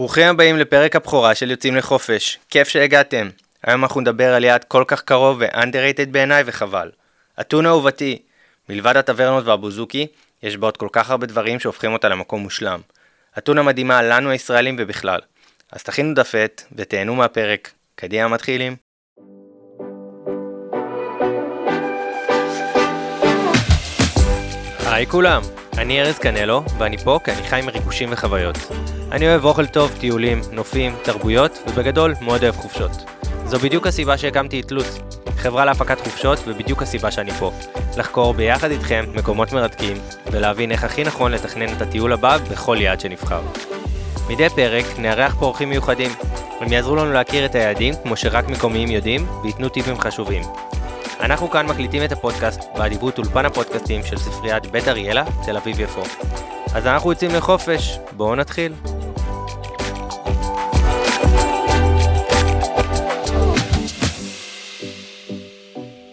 ברוכים הבאים לפרק הבכורה של יוצאים לחופש. כיף שהגעתם. היום אנחנו נדבר על יעד כל כך קרוב ו-underrated בעיניי וחבל. אתונה אהובתי. מלבד הטברנות והבוזוקי, יש בה עוד כל כך הרבה דברים שהופכים אותה למקום מושלם. אתונה מדהימה לנו הישראלים ובכלל. אז תכינו עט ותהנו מהפרק. קדימה מתחילים. היי כולם, אני ארז קנלו, ואני פה כי אני חי מריגושים וחוויות. אני אוהב אוכל טוב, טיולים, נופים, תרבויות, ובגדול מאוד אוהב חופשות. זו בדיוק הסיבה שהקמתי את לוץ, חברה להפקת חופשות, ובדיוק הסיבה שאני פה. לחקור ביחד איתכם מקומות מרתקים, ולהבין איך הכי נכון לתכנן את הטיול הבא בכל יעד שנבחר. מדי פרק נארח פה אורחים מיוחדים. הם יעזרו לנו להכיר את היעדים כמו שרק מקומיים יודעים, וייתנו טיפים חשובים. אנחנו כאן מקליטים את הפודקאסט באדיבות אולפן הפודקאסטים של ספריית בית אריאלה, תל אביב יפו. אז אנחנו יוצאים לחופש, בואו נתחיל.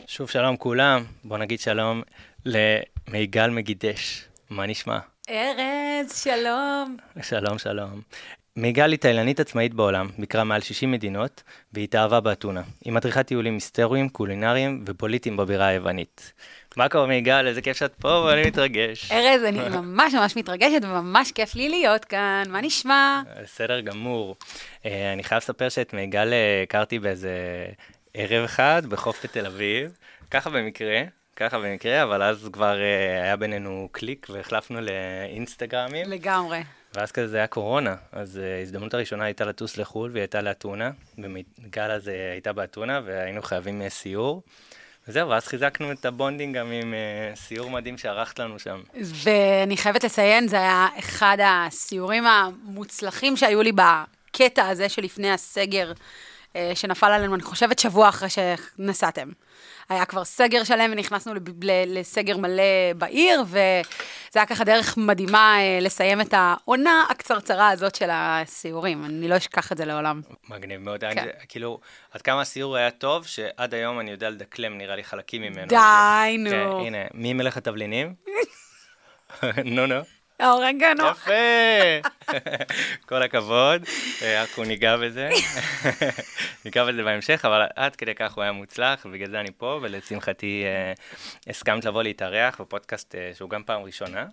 שוב שלום כולם, בואו נגיד שלום למיגל מגידש, מה נשמע? ארז, שלום. שלום שלום. מיגל היא תאילנית עצמאית בעולם, ביקרה מעל 60 מדינות, והיא התאהבה באתונה. היא מדריכת טיולים היסטריים, קולינריים ופוליטיים בבירה היוונית. מה קורה מיגל? איזה כיף שאת פה ואני מתרגש. ארז, אני ממש ממש מתרגשת וממש כיף לי להיות כאן, מה נשמע? בסדר גמור. אה, אני חייב לספר שאת מיגל אה, הכרתי באיזה ערב אחד בחוף בתל אביב, ככה במקרה. ככה במקרה, אבל אז כבר uh, היה בינינו קליק והחלפנו לאינסטגרמים. לגמרי. ואז כזה זה היה קורונה, אז אה, ההזדמנות הראשונה הייתה לטוס לחו"ל והיא הייתה לאתונה, ומיגל אז אה, הייתה באתונה והיינו חייבים אה, סיור. וזהו, ואז חיזקנו את ה bonding גם עם אה, סיור מדהים שערכת לנו שם. ואני חייבת לציין, זה היה אחד הסיורים המוצלחים שהיו לי בקטע הזה שלפני הסגר שנפל עלינו, אני חושבת שבוע אחרי שנסעתם. היה כבר סגר שלם ונכנסנו לסגר מלא בעיר, וזה היה ככה דרך מדהימה אה, לסיים את העונה הקצרצרה הזאת של הסיורים. אני לא אשכח את זה לעולם. מגניב מאוד. כן. אני, כאילו, עד כמה הסיור היה טוב, שעד היום אני יודע לדקלם, נראה לי, חלקים ממנו. די, נו. כן, הנה, מי מלך התבלינים? נו, נו. האורגנו. יפה! כל הכבוד, אה, אנחנו ניגע בזה. ניגע בזה בהמשך, אבל עד כדי כך הוא היה מוצלח, ובגלל זה אני פה, ולשמחתי אה, הסכמת לבוא להתארח בפודקאסט אה, שהוא גם פעם ראשונה,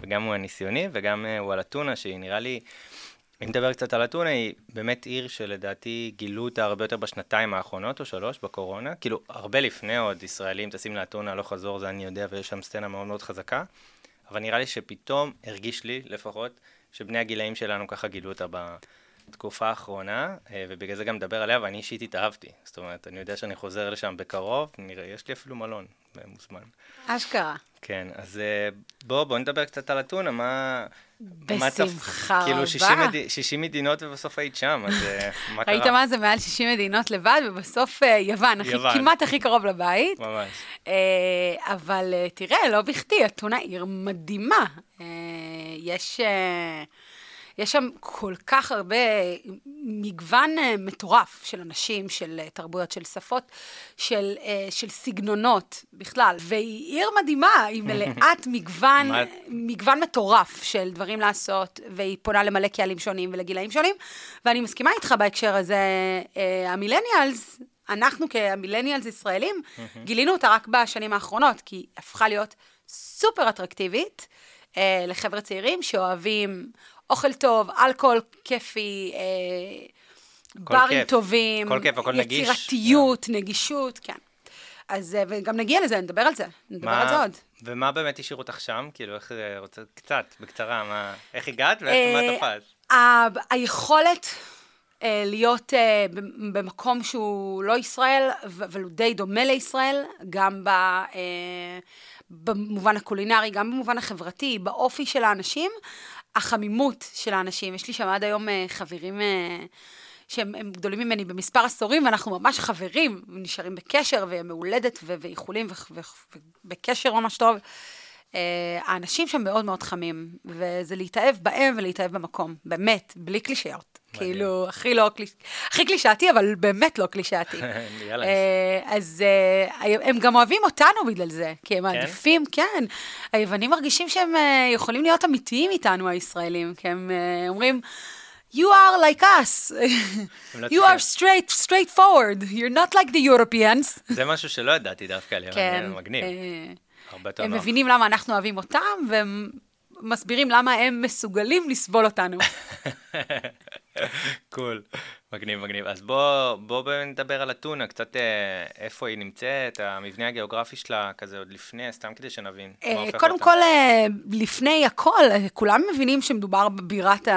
וגם הוא הניסיוני, וגם הוא על אתונה, שהיא נראה לי... אם נדבר קצת על אתונה, היא באמת עיר שלדעתי גילו אותה הרבה יותר בשנתיים האחרונות, או שלוש, בקורונה. כאילו, הרבה לפני עוד ישראלים טסים לאתונה, לא חזור, זה אני יודע, ויש שם סצנה מאוד מאוד חזקה. אבל נראה לי שפתאום הרגיש לי לפחות שבני הגילאים שלנו ככה גילו אותה בתקופה האחרונה, אה, ובגלל זה גם מדבר עליה, ואני אישית התאהבתי. זאת אומרת, אני יודע שאני חוזר לשם בקרוב, נראה, יש לי אפילו מלון, מוזמן. אשכרה. כן, אז אה, בואו בוא נדבר קצת על אתונה, מה... בשמחה רבה. כאילו 60, מד... 60 מדינות ובסוף היית שם, אז אה, מה קרה? ראית מה זה מעל 60 מדינות לבד, ובסוף יוון, יוון. הכי, כמעט הכי קרוב לבית. ממש. אבל תראה, לא בכדי, אתונה עיר מדהימה. יש... יש שם כל כך הרבה מגוון אה, מטורף של אנשים, של אה, תרבויות, של שפות, של, אה, של סגנונות בכלל. והיא עיר מדהימה, היא מלאת מגוון, מגוון מטורף של דברים לעשות, והיא פונה למלא קהלים שונים ולגילאים שונים. ואני מסכימה איתך בהקשר הזה, המילניאלס, אנחנו כמילניאלס ישראלים, גילינו אותה רק בשנים האחרונות, כי היא הפכה להיות סופר אטרקטיבית. לחבר'ה צעירים שאוהבים אוכל טוב, אלכוהול כיפי, אה, ברים כיף. טובים, כל כיף, הכל נגיש. יצירתיות, yeah. נגישות, כן. אז, אה, וגם נגיע לזה, נדבר על זה, נדבר מה, על זה עוד. ומה באמת השאירו אותך שם? כאילו, איך, אה, רוצה, קצת, בקצרה, מה, איך הגעת ואיך, מה תפס? היכולת להיות במקום שהוא לא ישראל, אבל הוא די דומה לישראל, גם ב... במובן הקולינרי, גם במובן החברתי, באופי של האנשים, החמימות של האנשים. יש לי שם עד היום אה, חברים אה, שהם גדולים ממני במספר עשורים, ואנחנו ממש חברים, נשארים בקשר, ומהולדת, ואיחולים, ובקשר ממש טוב. Uh, האנשים שם מאוד מאוד חמים, וזה להתאהב בהם ולהתאהב במקום, באמת, בלי קלישאות. כאילו, הכי לא, הכי קלישאתי, אבל באמת לא קלישאתי. יאללה. Uh, אז uh, הם גם אוהבים אותנו בגלל זה, כי הם כן? מעדיפים, כן. היוונים מרגישים שהם uh, יכולים להיות אמיתיים איתנו, הישראלים, כי הם אומרים, you are like us. הם לא you are straight, straight forward. You're not like the Europeans. זה משהו שלא ידעתי דווקא עליהם, כן. מגניב. אה, הרבה יותר הם נוח. מבינים למה אנחנו אוהבים אותם, והם מסבירים למה הם מסוגלים לסבול אותנו. קול, מגניב, מגניב. אז בוא, בוא נדבר על אתונה, קצת אה, איפה היא נמצאת, המבנה הגיאוגרפי שלה, כזה עוד לפני, סתם כדי שנבין. אה, קודם. כל, אה, לפני הכל, כולם מבינים שמדובר בבירת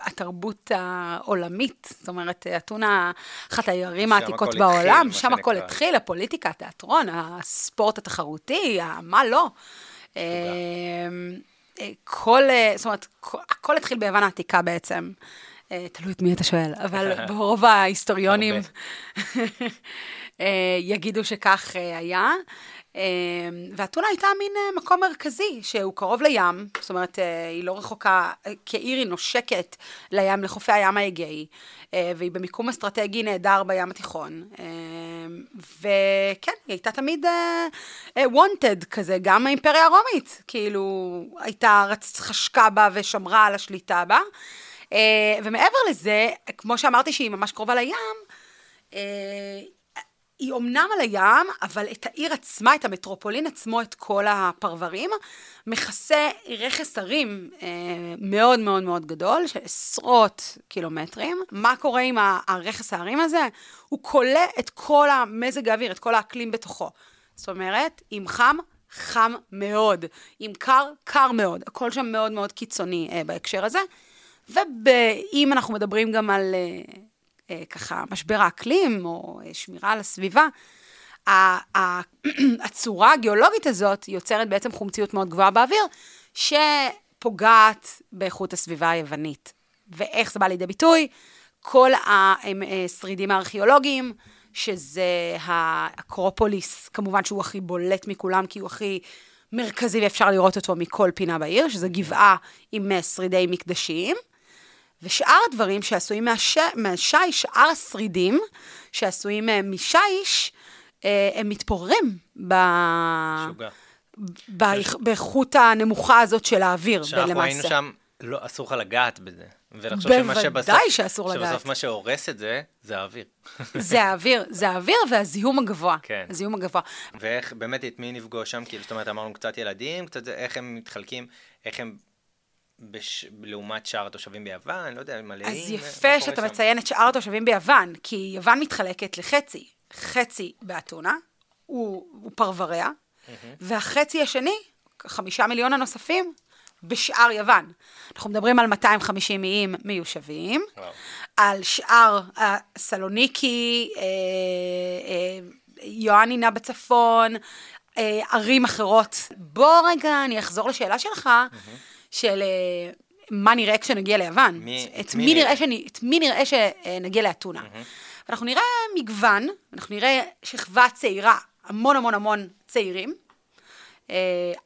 התרבות העולמית. זאת אומרת, אתונה, אחת הערים העתיקות בעולם, התחיל, שם הכל. התחיל, הפוליטיקה, התיאטרון, הספורט התחרותי, מה לא. אה, כל, אה, זאת אומרת, כל- הכל התחיל ביוון העתיקה בעצם. אה, תלוי את מי אתה שואל, אבל ברוב ההיסטוריונים יגידו שכך היה. אה, ואתונה הייתה מין אה, מקום מרכזי, שהוא קרוב לים, זאת אומרת, אה, היא לא רחוקה, אה, כעיר היא נושקת לים, לחופי הים האגאי, והיא במיקום אסטרטגי נהדר בים התיכון. אה, וכן, היא הייתה תמיד wanted כזה, גם האימפריה הרומית, כאילו, הייתה. חשקה בה ושמרה על השליטה בה. ומעבר לזה, כמו שאמרתי שהיא ממש קרובה לים, היא אומנם על הים, אבל את העיר עצמה, את המטרופולין עצמו, את כל הפרברים, מכסה רכס הרים אה, מאוד מאוד מאוד גדול, של עשרות קילומטרים. מה קורה עם הרכס ההרים הזה? הוא כולא את כל המזג האוויר, את כל האקלים בתוכו. זאת אומרת, אם חם, חם מאוד. אם קר, קר מאוד. הכל שם מאוד מאוד קיצוני אה, בהקשר הזה. ואם אנחנו מדברים גם על אה, ככה משבר האקלים, או אה, שמירה על הסביבה, הצורה הגיאולוגית הזאת יוצרת בעצם חומציות מאוד גבוהה באוויר, שפוגעת באיכות הסביבה היוונית. ואיך זה בא לידי ביטוי? כל השרידים הארכיאולוגיים, שזה האקרופוליס, כמובן שהוא הכי בולט מכולם, כי הוא הכי מרכזי ואפשר לראות אותו מכל פינה בעיר, שזה גבעה עם אה, שרידי מקדשים. ושאר הדברים שעשויים מהש... מהשיש, שאר השרידים שעשויים אה, משיש, אה, הם מתפוררים ב... באיכ- באיכות הנמוכה הזאת של האוויר, למעשה. היינו שם, לא, אסור לך לגעת בזה. ולחשוב שמה בוודאי שבסוף, שאסור לגעת. שבסוף מה שהורס את זה, זה האוויר. זה האוויר, זה האוויר והזיהום הגבוה. כן. הזיהום הגבוה. ואיך, באמת, את מי נפגוש שם? כאילו, זאת אומרת, אמרנו קצת ילדים, קצת זה, איך הם מתחלקים, איך הם, בש... לעומת שאר התושבים ביוון, לא יודע, מלאים. אז יפה שאתה שם? מציין את שאר התושבים ביוון, כי יוון מתחלקת לחצי. חצי באתונה, הוא, הוא פרבריה, והחצי השני, חמישה מיליון הנוספים, בשאר יוון. אנחנו מדברים על 250 איים מיושבים, וואו. על שאר סלוניקי, אה, אה, יואנינה בצפון, אה, ערים אחרות. בוא רגע, אני אחזור לשאלה שלך, של אה, מה נראה כשנגיע ליוון. מי- את מי מי נראה? שאני- את מי נראה שנגיע לאתונה. ואנחנו נראה מגוון, אנחנו נראה שכבה צעירה, המון המון המון צעירים. אה,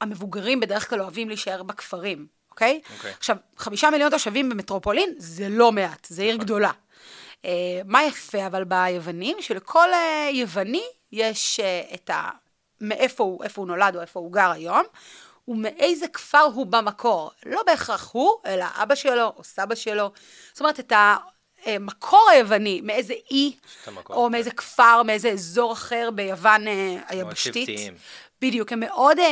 המבוגרים בדרך כלל אוהבים להישאר בכפרים, אוקיי? אוקיי. עכשיו, חמישה מיליון תושבים במטרופולין זה לא מעט, זה עיר גדולה. אה, מה יפה אבל ביוונים? שלכל אה, יווני יש אה, את ה... מאיפה הוא, איפה הוא נולד או איפה הוא גר היום, ומאיזה כפר הוא במקור. לא בהכרח הוא, אלא אבא שלו או סבא שלו. זאת אומרת, את המקור היווני, מאיזה אי, או כן. מאיזה כפר, מאיזה אזור אחר ביוון אה, היבשתית. בדיוק, הם מאוד אה, אה,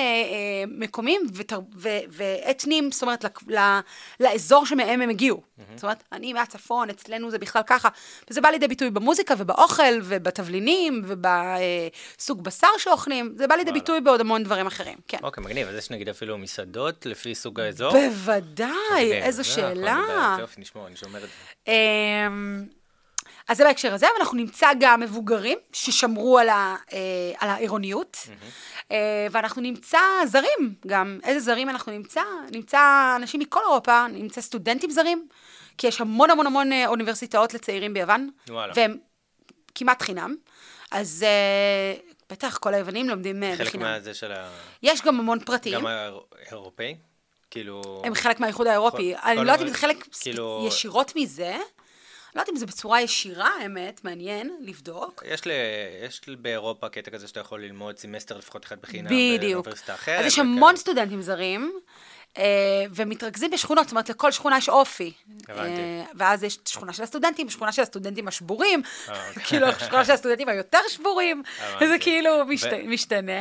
מקומיים ותר, ו, ואתניים, זאת אומרת, לק- ל, לאזור שמהם הם הגיעו. זאת אומרת, אני מהצפון, אצלנו זה בכלל ככה. וזה בא לידי ביטוי במוזיקה ובאוכל ובתבלינים ובסוג בשר שאוכלים, זה בא לידי וואלה. ביטוי בעוד המון דברים אחרים, כן. אוקיי, מגניב, אז יש נגיד אפילו מסעדות לפי סוג האזור? בוודאי, איזו אנחנו שאלה. נשמור, אני שומר את זה. אז זה בהקשר הזה, ואנחנו נמצא גם מבוגרים ששמרו על, ה, אה, על העירוניות, אה, ואנחנו נמצא זרים גם. איזה זרים אנחנו נמצא? נמצא אנשים מכל אירופה, נמצא סטודנטים זרים, כי יש המון המון המון אה, אוניברסיטאות לצעירים ביוון, וואלה. והם כמעט חינם. אז אה, בטח כל היוונים לומדים אה, חלק בחינם. מהזה של ה... יש גם המון פרטיים. גם האירופאי? כאילו... הם חלק מהאיחוד האירופי. כל- אני כל לא יודעת אם זה חלק כאילו- ישירות מזה. לא יודעת אם זה בצורה ישירה, האמת, מעניין לבדוק. יש, ל... יש באירופה קטע כזה שאתה יכול ללמוד סמסטר לפחות אחד בחינם. באוניברסיטה אחרת. אז יש. המון סטודנטים זרים, אה, ומתרכזים בשכונות, זאת אומרת, לכל שכונה יש אופי. הבנתי. אה, ואז יש שכונה של הסטודנטים, שכונה של הסטודנטים השבורים, אה, אוקיי. כאילו, שכונה של הסטודנטים היותר שבורים. זה כאילו משת- ו- משתנה.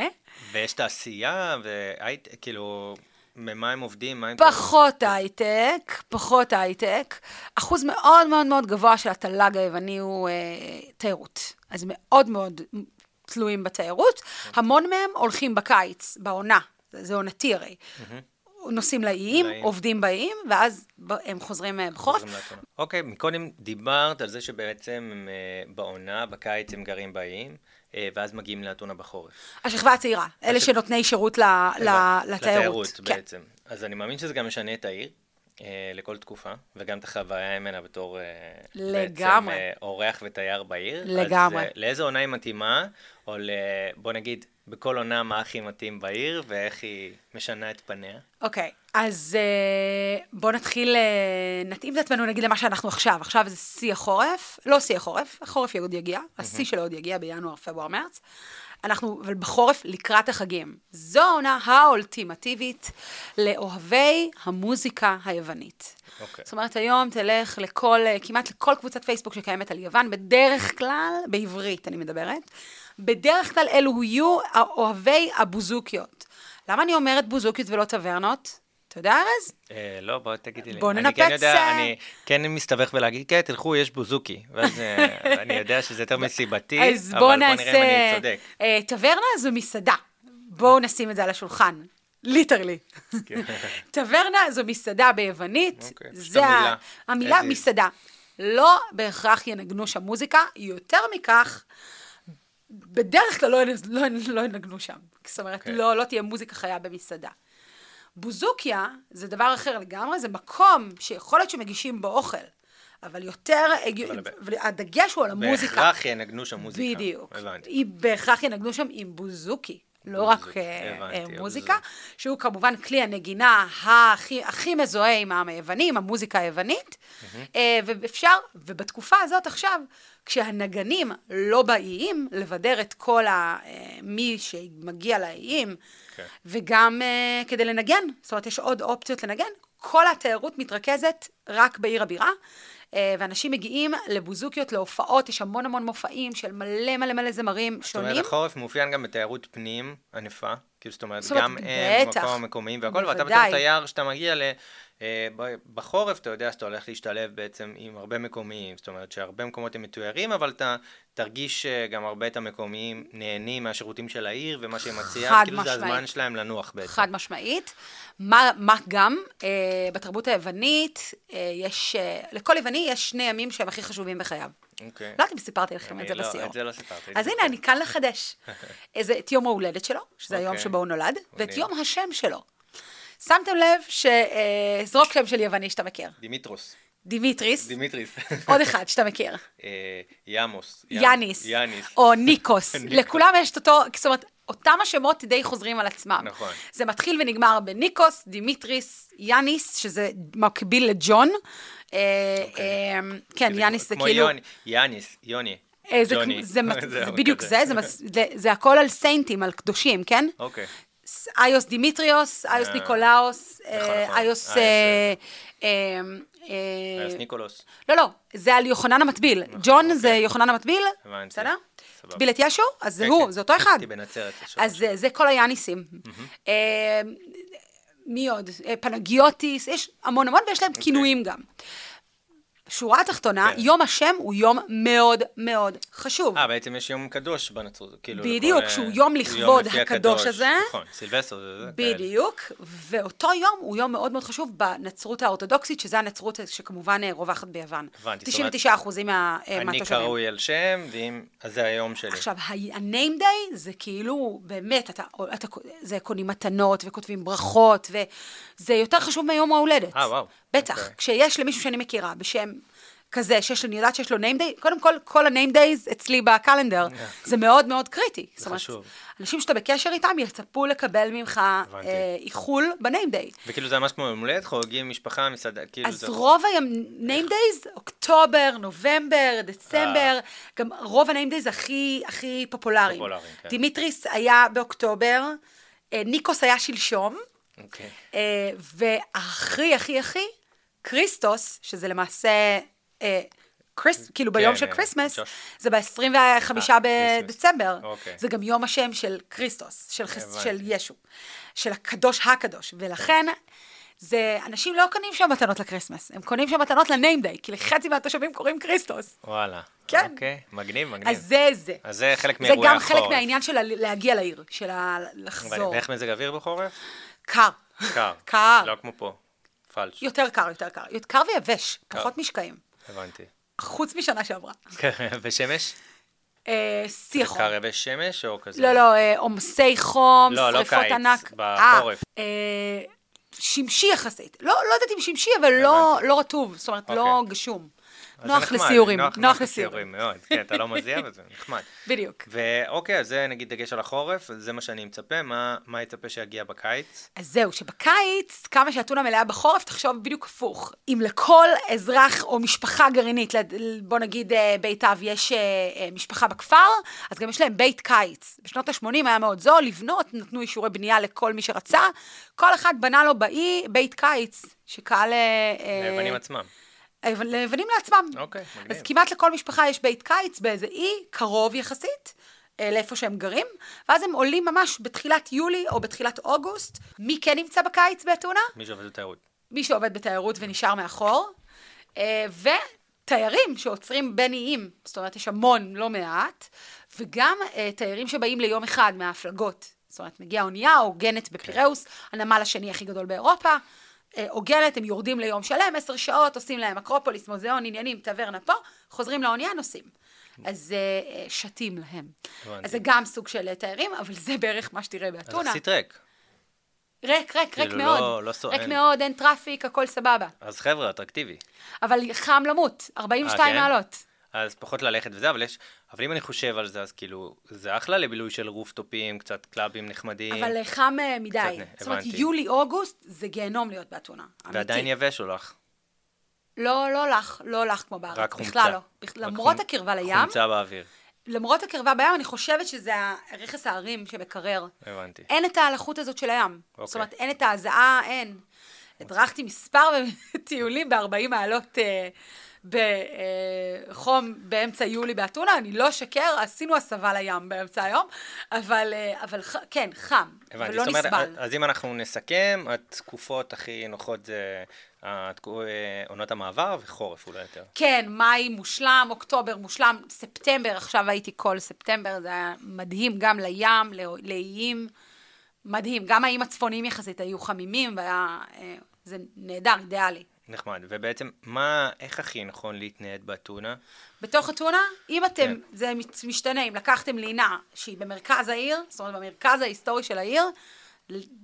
ויש תעשייה, והייט, כאילו, ממה הם עובדים? מה הם... פחות הייטק, פחות הייטק. אחוז מאוד מאוד מאוד גבוה של התל"ג היווני הוא אה, תיירות. אז מאוד מאוד תלויים בתיירות. המון מהם הולכים בקיץ, בעונה, זה זה עונתי הרי. נוסעים לאיים. עובדים באיים, ואז הם חוזרים אה, בחורף. אוקיי, מקודם דיברת על זה שבעצם הם, אה, בעונה, בקיץ הם גרים באיים, ואז מגיעים לאתונה בחורף. השכבה הצעירה, אלה השכ- שנותני שירות ל- ל- לתיירות. לתיירות כן. בעצם. אז אני מאמין שזה גם משנה את העיר. אה, לכל תקופה, וגם את החוויה ממנה בתור אה, לגמרי. בעצם אה, אורח ותייר בעיר. לגמרי. אז אה, לאיזה עונה היא מתאימה, או ל... בוא נגיד, בכל עונה מה הכי מתאים בעיר, ואיך היא משנה את פניה. אוקיי, אז אה, בואו נתחיל, אה, נתאים את עצמנו נגיד למה שאנחנו עכשיו. עכשיו זה שיא החורף, לא שיא החורף, החורף עוד יגיע, השיא שלו עוד יגיע בינואר, פברואר, מרץ. אנחנו, אבל בחורף לקראת החגים. זו העונה האולטימטיבית לאוהבי המוזיקה היוונית. אוקיי. זאת אומרת, היום תלך לכל, אה, כמעט לכל קבוצת פייסבוק שקיימת על יוון, בדרך כלל, בעברית אני מדברת, בדרך כלל אלו יהיו אוהבי הבוזוקיות. למה אני אומרת בוזוקיות ולא טברנות? אתה יודע, ארז? אה, לא, בוא תגידי לי. בוא אני ננפץ, כן יודע, אה, אני כן מסתבך ולהגיד, כן, תלכו, יש בוזוקי. ואז אה, אני יודע שזה יותר מסיבתי, אבל בוא. נראה אם אני צודק. אה, טברנה זו מסעדה. בואו נשים את זה על השולחן. ליטרלי. כן. טברנה זו מסעדה ביוונית. אוקיי, זה המילה. מסעדה. לא בהכרח ינגנו שם מוזיקה, יותר מכך, בדרך כלל לא, לא, לא ינגנו שם. זאת אומרת, כן. לא, לא תהיה מוזיקה חיה במסעדה. בוזוקיה זה דבר אחר לגמרי, זה מקום שיכול להיות שמגישים בו אוכל, אבל יותר, אבל ב- והדגש הוא על המוזיקה. בהכרח ינגנו שם מוזיקה. בדיוק. הבנתי. בהכרח ינגנו שם עם בוזוקי. לא רק בוזוקי, אה, הבנתי, אה, מוזיקה. שהוא כמובן כלי הנגינה הכי, הכי מזוהה עם העם היווני, עם המוזיקה היוונית, אה, ואפשר, ובתקופה הזאת עכשיו, כשהנגנים לא באיים, לבדר את כל ה... אה, מי שמגיע לאיים, כן. וגם אה, כדי לנגן, זאת אומרת, יש עוד אופציות לנגן, כל התיירות מתרכזת רק בעיר הבירה. אה, ואנשים מגיעים לבוזוקיות, להופעות, יש המון המון מופעים של מלא מלא מלא זמרים זאת אומרת, שונים. החורף מאופיין גם בתיירות פנים ענפה, כאילו זאת אומרת, זאת גם הם. מקום המקומיים והכל, ואתה בתור. תייר, שאתה מגיע ל... אה, בחורף אתה יודע שאתה הולך להשתלב בעצם עם הרבה מקומיים, זאת אומרת שהרבה מקומות הם מתוירים, אבל אתה תרגיש אה, גם הרבה את המקומיים נהנים מהשירותים של העיר ומה שהיא מציעה, חד כאילו זה משמעית. הזמן שלהם לנוח בעצם. חד משמעית. מה, מה גם, אה, בתרבות היוונית, אה, יש, אה, לכל יווני יש שני ימים שהם הכי חשובים בחייו. אוקיי. לא יודעת אם סיפרתי לכם את זה לא- בסיור. את זה לא סיפרתי. אז הנה, אני כאן לחדש. איזה, את יום ההולדת שלו, שזה היום אוקיי. שבו הוא נולד, ואת. יום השם שלו. שמתם לב שזרוק שם של יווני שאתה מכיר. דימיטרוס. דימיטריס, דימיטריס. עוד אחד שאתה מכיר. אה, ימוס. יאניס, יאניס. או ניקוס. לכולם יש את אותו, זאת אומרת, אותם השמות די חוזרים על עצמם. נכון. זה מתחיל ונגמר בניקוס, דימיטריס, יאניס, שזה מקביל לג'ון. אה, אוקיי. אה, כן, זה יאניס זה כמו כאילו... יוני- יאניס, יוני. זה, בדיוק זה, זה הכל על סיינטים, על קדושים, כן? אוקיי. איוס דימיטריוס, איוס ניקולאוס, נכון, נכון. איוס... איוס, ניקולוס. לא, לא, זה על יוחנן המטביל. ג'ון אוקיי. זה יוחנן המטביל. בסדר? טביל את ישו? אז זה כן, הוא, כן. זה אותו אחד. אז זה- כל היאניסים. אה, מי עוד? אה, פנגיוטיס, יש המון המון, ויש להם כינויים גם. שורה התחתונה. כן. יום השם הוא יום מאוד מאוד חשוב. אה, בעצם יש יום קדוש בנצרות. כאילו, בדיוק, לכל, שהוא אה, יום לכבוד לפי הקדוש הזה. נכון, סילבסטר זה זה. כאלה. בדיוק, ואותו יום הוא יום מאוד מאוד חשוב בנצרות האורתודוקסית, שזה הנצרות שכמובן אה, רווחת ביוון. הבנתי, זאת 99 אחוזים מה, אה, אני מהתושבים. קרוי על שם, ואם... אז זה היום שלי. עכשיו, ה-name day זה כאילו, באמת, אתה, אתה, זה קונים מתנות וכותבים ברכות, וזה יותר חשוב מיום ההולדת. אה, וואו. בטח, אוקיי. כשיש למישהו שאני מכירה בשם כזה, שיש, אני יודעת שיש לו name day, קודם כל, כל ה-name days אצלי בקלנדר, זה מאוד מאוד קריטי. זאת אומרת, חשוב. אנשים שאתה בקשר איתם יצפו לקבל ממך. אה, איחול ב-name day. וכאילו זה ממש כמו יום הולדת, חוגגים משפחה, מסעדה, כאילו אז זה... רוב ה-name days, אוקטובר, נובמבר, דצמבר, גם רוב ה-name days הכי, הכי פופולריים. פופולריים, כן. דימיטריס היה באוקטובר, אה, ניקוס היה שלשום, אוקיי. אה, והכי, הכי, הכי, כריסטוס, שזה למעשה, אה, קריס, כאילו ביום כן, של אה, Christmas, ג'וש. זה ב-25 אה. בדצמבר. אוקיי. זה גם יום השם של כריסטוס, של, ישו, של הקדוש הקדוש. ולכן, זה, אנשים לא קונים שם מתנות ל Christmas, הם קונים שם מתנות ל name day, כי לחצי מהתושבים קוראים כריסטוס. וואלה. כן. אוקיי, מגניב, מגניב. אז זה זה. אז זה חלק זה מאירועי גם החורף. חלק מהעניין של להגיע לעיר, של לחזור. ואיך מזג אוויר בחורף? קר. קר. קר. לא כמו פה. פלוס. יותר קר, יותר קר. קר ויבש. פחות משקעים. הבנתי. חוץ משנה שעברה. ושמש? אה, שיא החום. קר יבש שמש או כזה? לא, לא, אה, עומסי חום, לא, לא שריפות קיץ, ענק. בחורף. אה, שמשי יחסית. לא, לא יודעת אם שמשי, אבל לא. לא רטוב, זאת אומרת, לא אוקיי. גשום. נוח לסיורים, נוח, לסיורים. מאוד, כן, אתה לא מזיע וזה נחמד. בדיוק. ואוקיי, אז זה נגיד דגש על החורף, זה מה שאני מצפה, מה, יצפה שיגיע בקיץ? אז זהו, שבקיץ, כמה שהטונה מלאה בחורף, תחשוב בדיוק הפוך. אם לכל אזרח או משפחה גרעינית, בוא נגיד אה, בית אב, יש אה, אה, משפחה בכפר, אז גם יש להם בית קיץ. בשנות ה-80 היה מאוד זול לבנות, נתנו אישורי בנייה לכל מי שרצה. כל אחד בנה לו באי בית קיץ, שקהל... היוונים עצמם. ליוונים לעצמם. אוקיי, מגניב. אז כמעט לכל משפחה יש בית קיץ באיזה אי קרוב יחסית. אה, לאיפה שהם גרים, ואז הם עולים ממש בתחילת יולי או בתחילת אוגוסט. מי כן נמצא בקיץ באתונה? מי שעובד בתיירות. מי שעובד בתיירות ונשאר מאחור, אה, ותיירים שעוצרים בין איים, זאת אומרת יש המון, לא מעט, וגם אה, תיירים שבאים ליום אחד מההפלגות, זאת אומרת מגיעה אונייה עוגנת בפיראוס, הנמל השני הכי גדול באירופה, אה, עוגנת, הם יורדים ליום שלם, עשר שעות, עושים להם אקרופוליס, מוזיאון, עניינים, טברנה פה, חוזרים לאונייה, נוסעים. אז אה, אה, שתים להם. אז זה גם סוג של תיירים, אבל זה בערך מה שתראה אז באתונה. עשית ריק. ריק, ריק, ריק כאילו, לא- מאוד. לא סו- ריק. מאוד, אין traffic, הכל סבבה. אז חבר'ה, אטרקטיבי. אבל חם למות, 42 אה, כן? מעלות. אז פחות ללכת וזה, אבל יש, אבל אם אני חושב על זה, אז כאילו, זה אחלה לבילוי של רופטופים, קצת קלאבים נחמדים, אבל חם אה, מדי. קצת, זאת אומרת. יולי-אוגוסט זה גיהנום להיות באתונה. ועדיין. יבש או לח? לא, לא לח, לא לח כמו בארץ. רק חומצה. בכלל לא. בכ- למרות חומ- הקרבה לים, חומצה באוויר, למרות הקרבה בים, אני חושבת שזה רכס ההרים שמקרר. הבנתי. אין את ההלכות הזאת של הים. זאת אוקיי. אומרת, אין את ההזעה, אין. הדרכתי מספר טיולים ב-40 מעלות אה, בחום באמצע יולי באתונה, אני לא אשקר, עשינו הסבה לים באמצע היום, אבל, אה, אבל כן, חם, הבנתי, ולא זאת אומרת, נסבל. אז אם אנחנו נסכם, התקופות הכי נוחות זה אה, עונות המעבר וחורף אולי יותר. כן, מאי מושלם, אוקטובר מושלם, ספטמבר, עכשיו הייתי כל ספטמבר, זה היה מדהים, גם לים, לא- לאיים, מדהים. גם האיים הצפוניים יחסית היו חמימים, והיה, אה, זה נהדר, אידיאלי. נחמד. ובעצם, מה, איך הכי נכון להתנייד באתונה? בתוך אתונה, אם אתם, כן. זה משתנה, אם לקחתם לינה שהיא במרכז העיר, זאת אומרת במרכז ההיסטורי של העיר,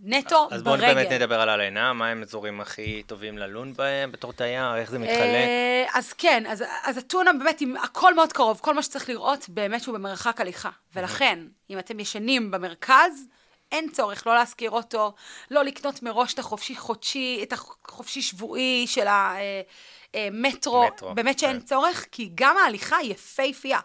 נטו אז בואו ברגל. באמת נדבר על הלינה, מה הם אזורים הכי טובים ללון בהם בתור תייר, איך זה מתחלק? אה, אז כן, אז, אז אתונה באמת, עם הכל מאוד קרוב, כל מה שצריך לראות, באמת שהוא במרחק הליכה. ולכן, אם אתם ישנים במרכז, אין צורך לא להשכיר אותו, לא לקנות מראש את החופשי חודשי, את החופשי שבועי של המטרו, מטרו, באמת שאין כן. צורך, כי גם ההליכה היא יפהפייה.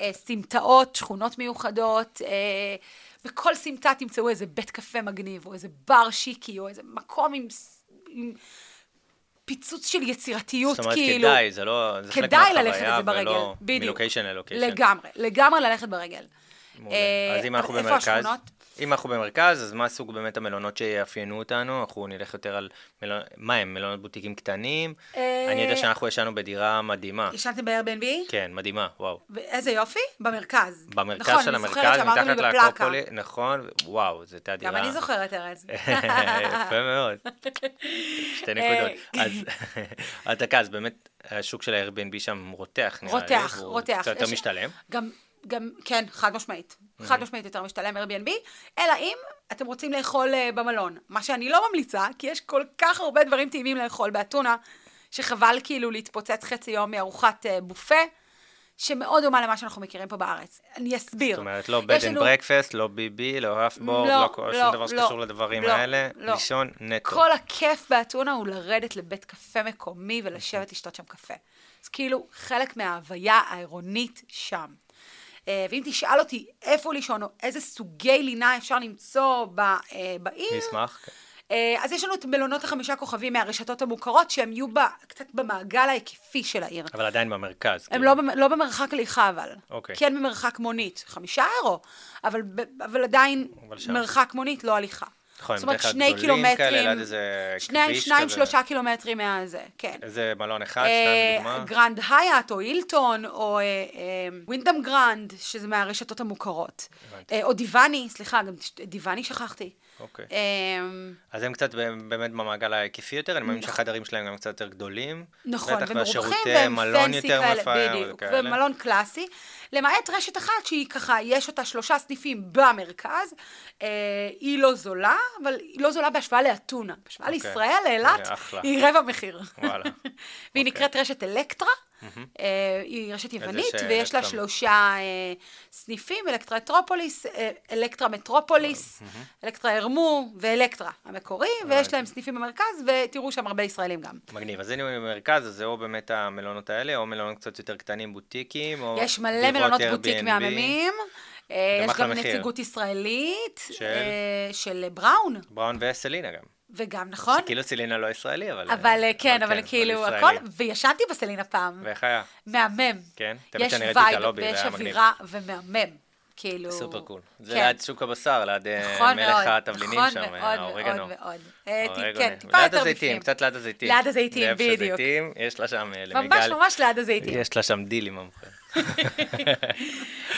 אה, סמטאות, שכונות מיוחדות, אה, בכל סמטה תמצאו איזה בית קפה מגניב, או איזה בר שיקי, או איזה מקום עם, עם פיצוץ של יצירתיות, זאת אומרת, כאילו. כדאי, זה לא... זה כדאי ללכת לזה ברגל, ולא בדיוק. מלוקיישן ללוקיישן. לגמרי, לגמרי ללכת ברגל. מעולה. אה, אז אם אנחנו איפה במרכז, השכונות? אם אנחנו במרכז, אז מה סוג באמת המלונות שיאפיינו אותנו? אנחנו נלך יותר על, מלונ... מה הם, מלונות בוטיקים קטנים? אה, אני יודע שאנחנו ישנו בדירה מדהימה. ישנתם ב-Airbnb? כן, מדהימה, וואו. ואיזה יופי, במרכז. במרכז נכון, של המרכז, מתחת. לאקרופולי, נכון, וואו, זו הייתה דירה. גם אני זוכרת, ארז. יפה מאוד. שתי נקודות. אה, אז דקה, אז באמת, השוק של ה-Airbnb שם רותח, נראה לי. רותח, רותח. קצת יותר משתלם. גם, גם, כן, חד משמעית. חד משמעית יותר משתלם Airbnb, אלא אם אתם רוצים לאכול uh, במלון. מה שאני לא ממליצה, כי יש כל כך הרבה דברים טעימים לאכול באתונה, שחבל כאילו להתפוצץ חצי יום מארוחת uh, בופה, שמאוד דומה למה שאנחנו מכירים פה בארץ. אני אסביר. זאת אומרת, לא and לנו- breakfast, לא ביבי, לא אפבורד, לא, לא כל- לא, שום דבר לא, שקשור לדברים לא, האלה. לא. לישון נטו. כל הכיף באתונה הוא לרדת לבית קפה מקומי ולשבת לשתות שם קפה. אז כאילו, חלק מההוויה העירונית שם. אה, ואם תשאל אותי איפה לישון, או איזה סוגי לינה אפשר למצוא ב- אה, בעיר, נשמח. כן. אה, אז יש לנו את מלונות החמישה כוכבים מהרשתות המוכרות, שהם יהיו ב, קצת במעגל ההיקפי של העיר. אבל עדיין במרכז. הם כאילו. לא, לא במרחק הליכה אבל. אוקיי. כן במרחק מונית, חמישה אירו, אבל, אבל עדיין אבל שם. מרחק מונית, לא הליכה. נכון, זאת אומרת, שני קילומטרים, שני, שניים. שלושה קילומטרים מהזה, כן. איזה מלון אחד, אה, שתיים לדוגמה. גרנד היאט או הילטון או אה, אה, ווינדאם גרנד, שזה מהרשתות המוכרות. הבנתי. אה, או דיווני, סליחה, גם דיווני שכחתי. אוקיי. אה, אז הם קצת באמת במעגל ההיקפי יותר, אני מאמין נכון. שהחדרים שלהם גם קצת יותר גדולים. נכון, והשירותי והם fancy יותר כאלה, בדיוק. ומלון קלאסי, למעט רשת אחת שהיא ככה, יש אותה שלושה סניפים במרכז, אה, היא לא זולה, אבל היא לא זולה בהשוואה לאתונה. בהשוואה אוקיי. לישראל, לאילת, אחלה. היא רבע מחיר. וואלה. והיא אוקיי. נקראת רשת אלקטרה, היא רשת יוונית, יש, אה, ויש לה אלקטרה? שלושה אה, סניפים, אלקטרה אטרופוליס, אה, אלקטרה מטרופוליס, אלקטרה הרמו ואלקטרה המקורי, ויש. להם סניפים במרכז, ותראו שם הרבה ישראלים גם. מגניב. אז הנה במרכז, אז זה או באמת המלונות האלה, או מלונות קצת יותר קטנים, בוטיקים, או יש מלא מלונות בוטיק. מהממים. אה, יש גם. נציגות ישראלית. של? אה, של בראון, בראון וסלינה גם. וגם, נכון? כאילו סלינה לא ישראלי, אבל... אבל אה, כן, אבל כאילו ישראלי. הכל, וישנתי בסלינה פעם. ואיך היה? מהמם. כן? תמיד יש שאני ראיתי את vibe הלובי, זה ויש היה מגניב. אווירה ומהמם. כאילו... סופר קול. זה כן. ליד שוק הבשר, ליד אה, נכון מלך מאוד, התבלינים נכון שם, מאוד, אה, מאוד. מאוד. אה, ת- האורגנו. כן, טיפה יותר בפנים. קצת ליד הזיתים. ליד הזיתים, בדיוק. יש לה שם אה, ממש למיגל. ממש ליד הזיתים. יש לה שם דיל עם המוכר.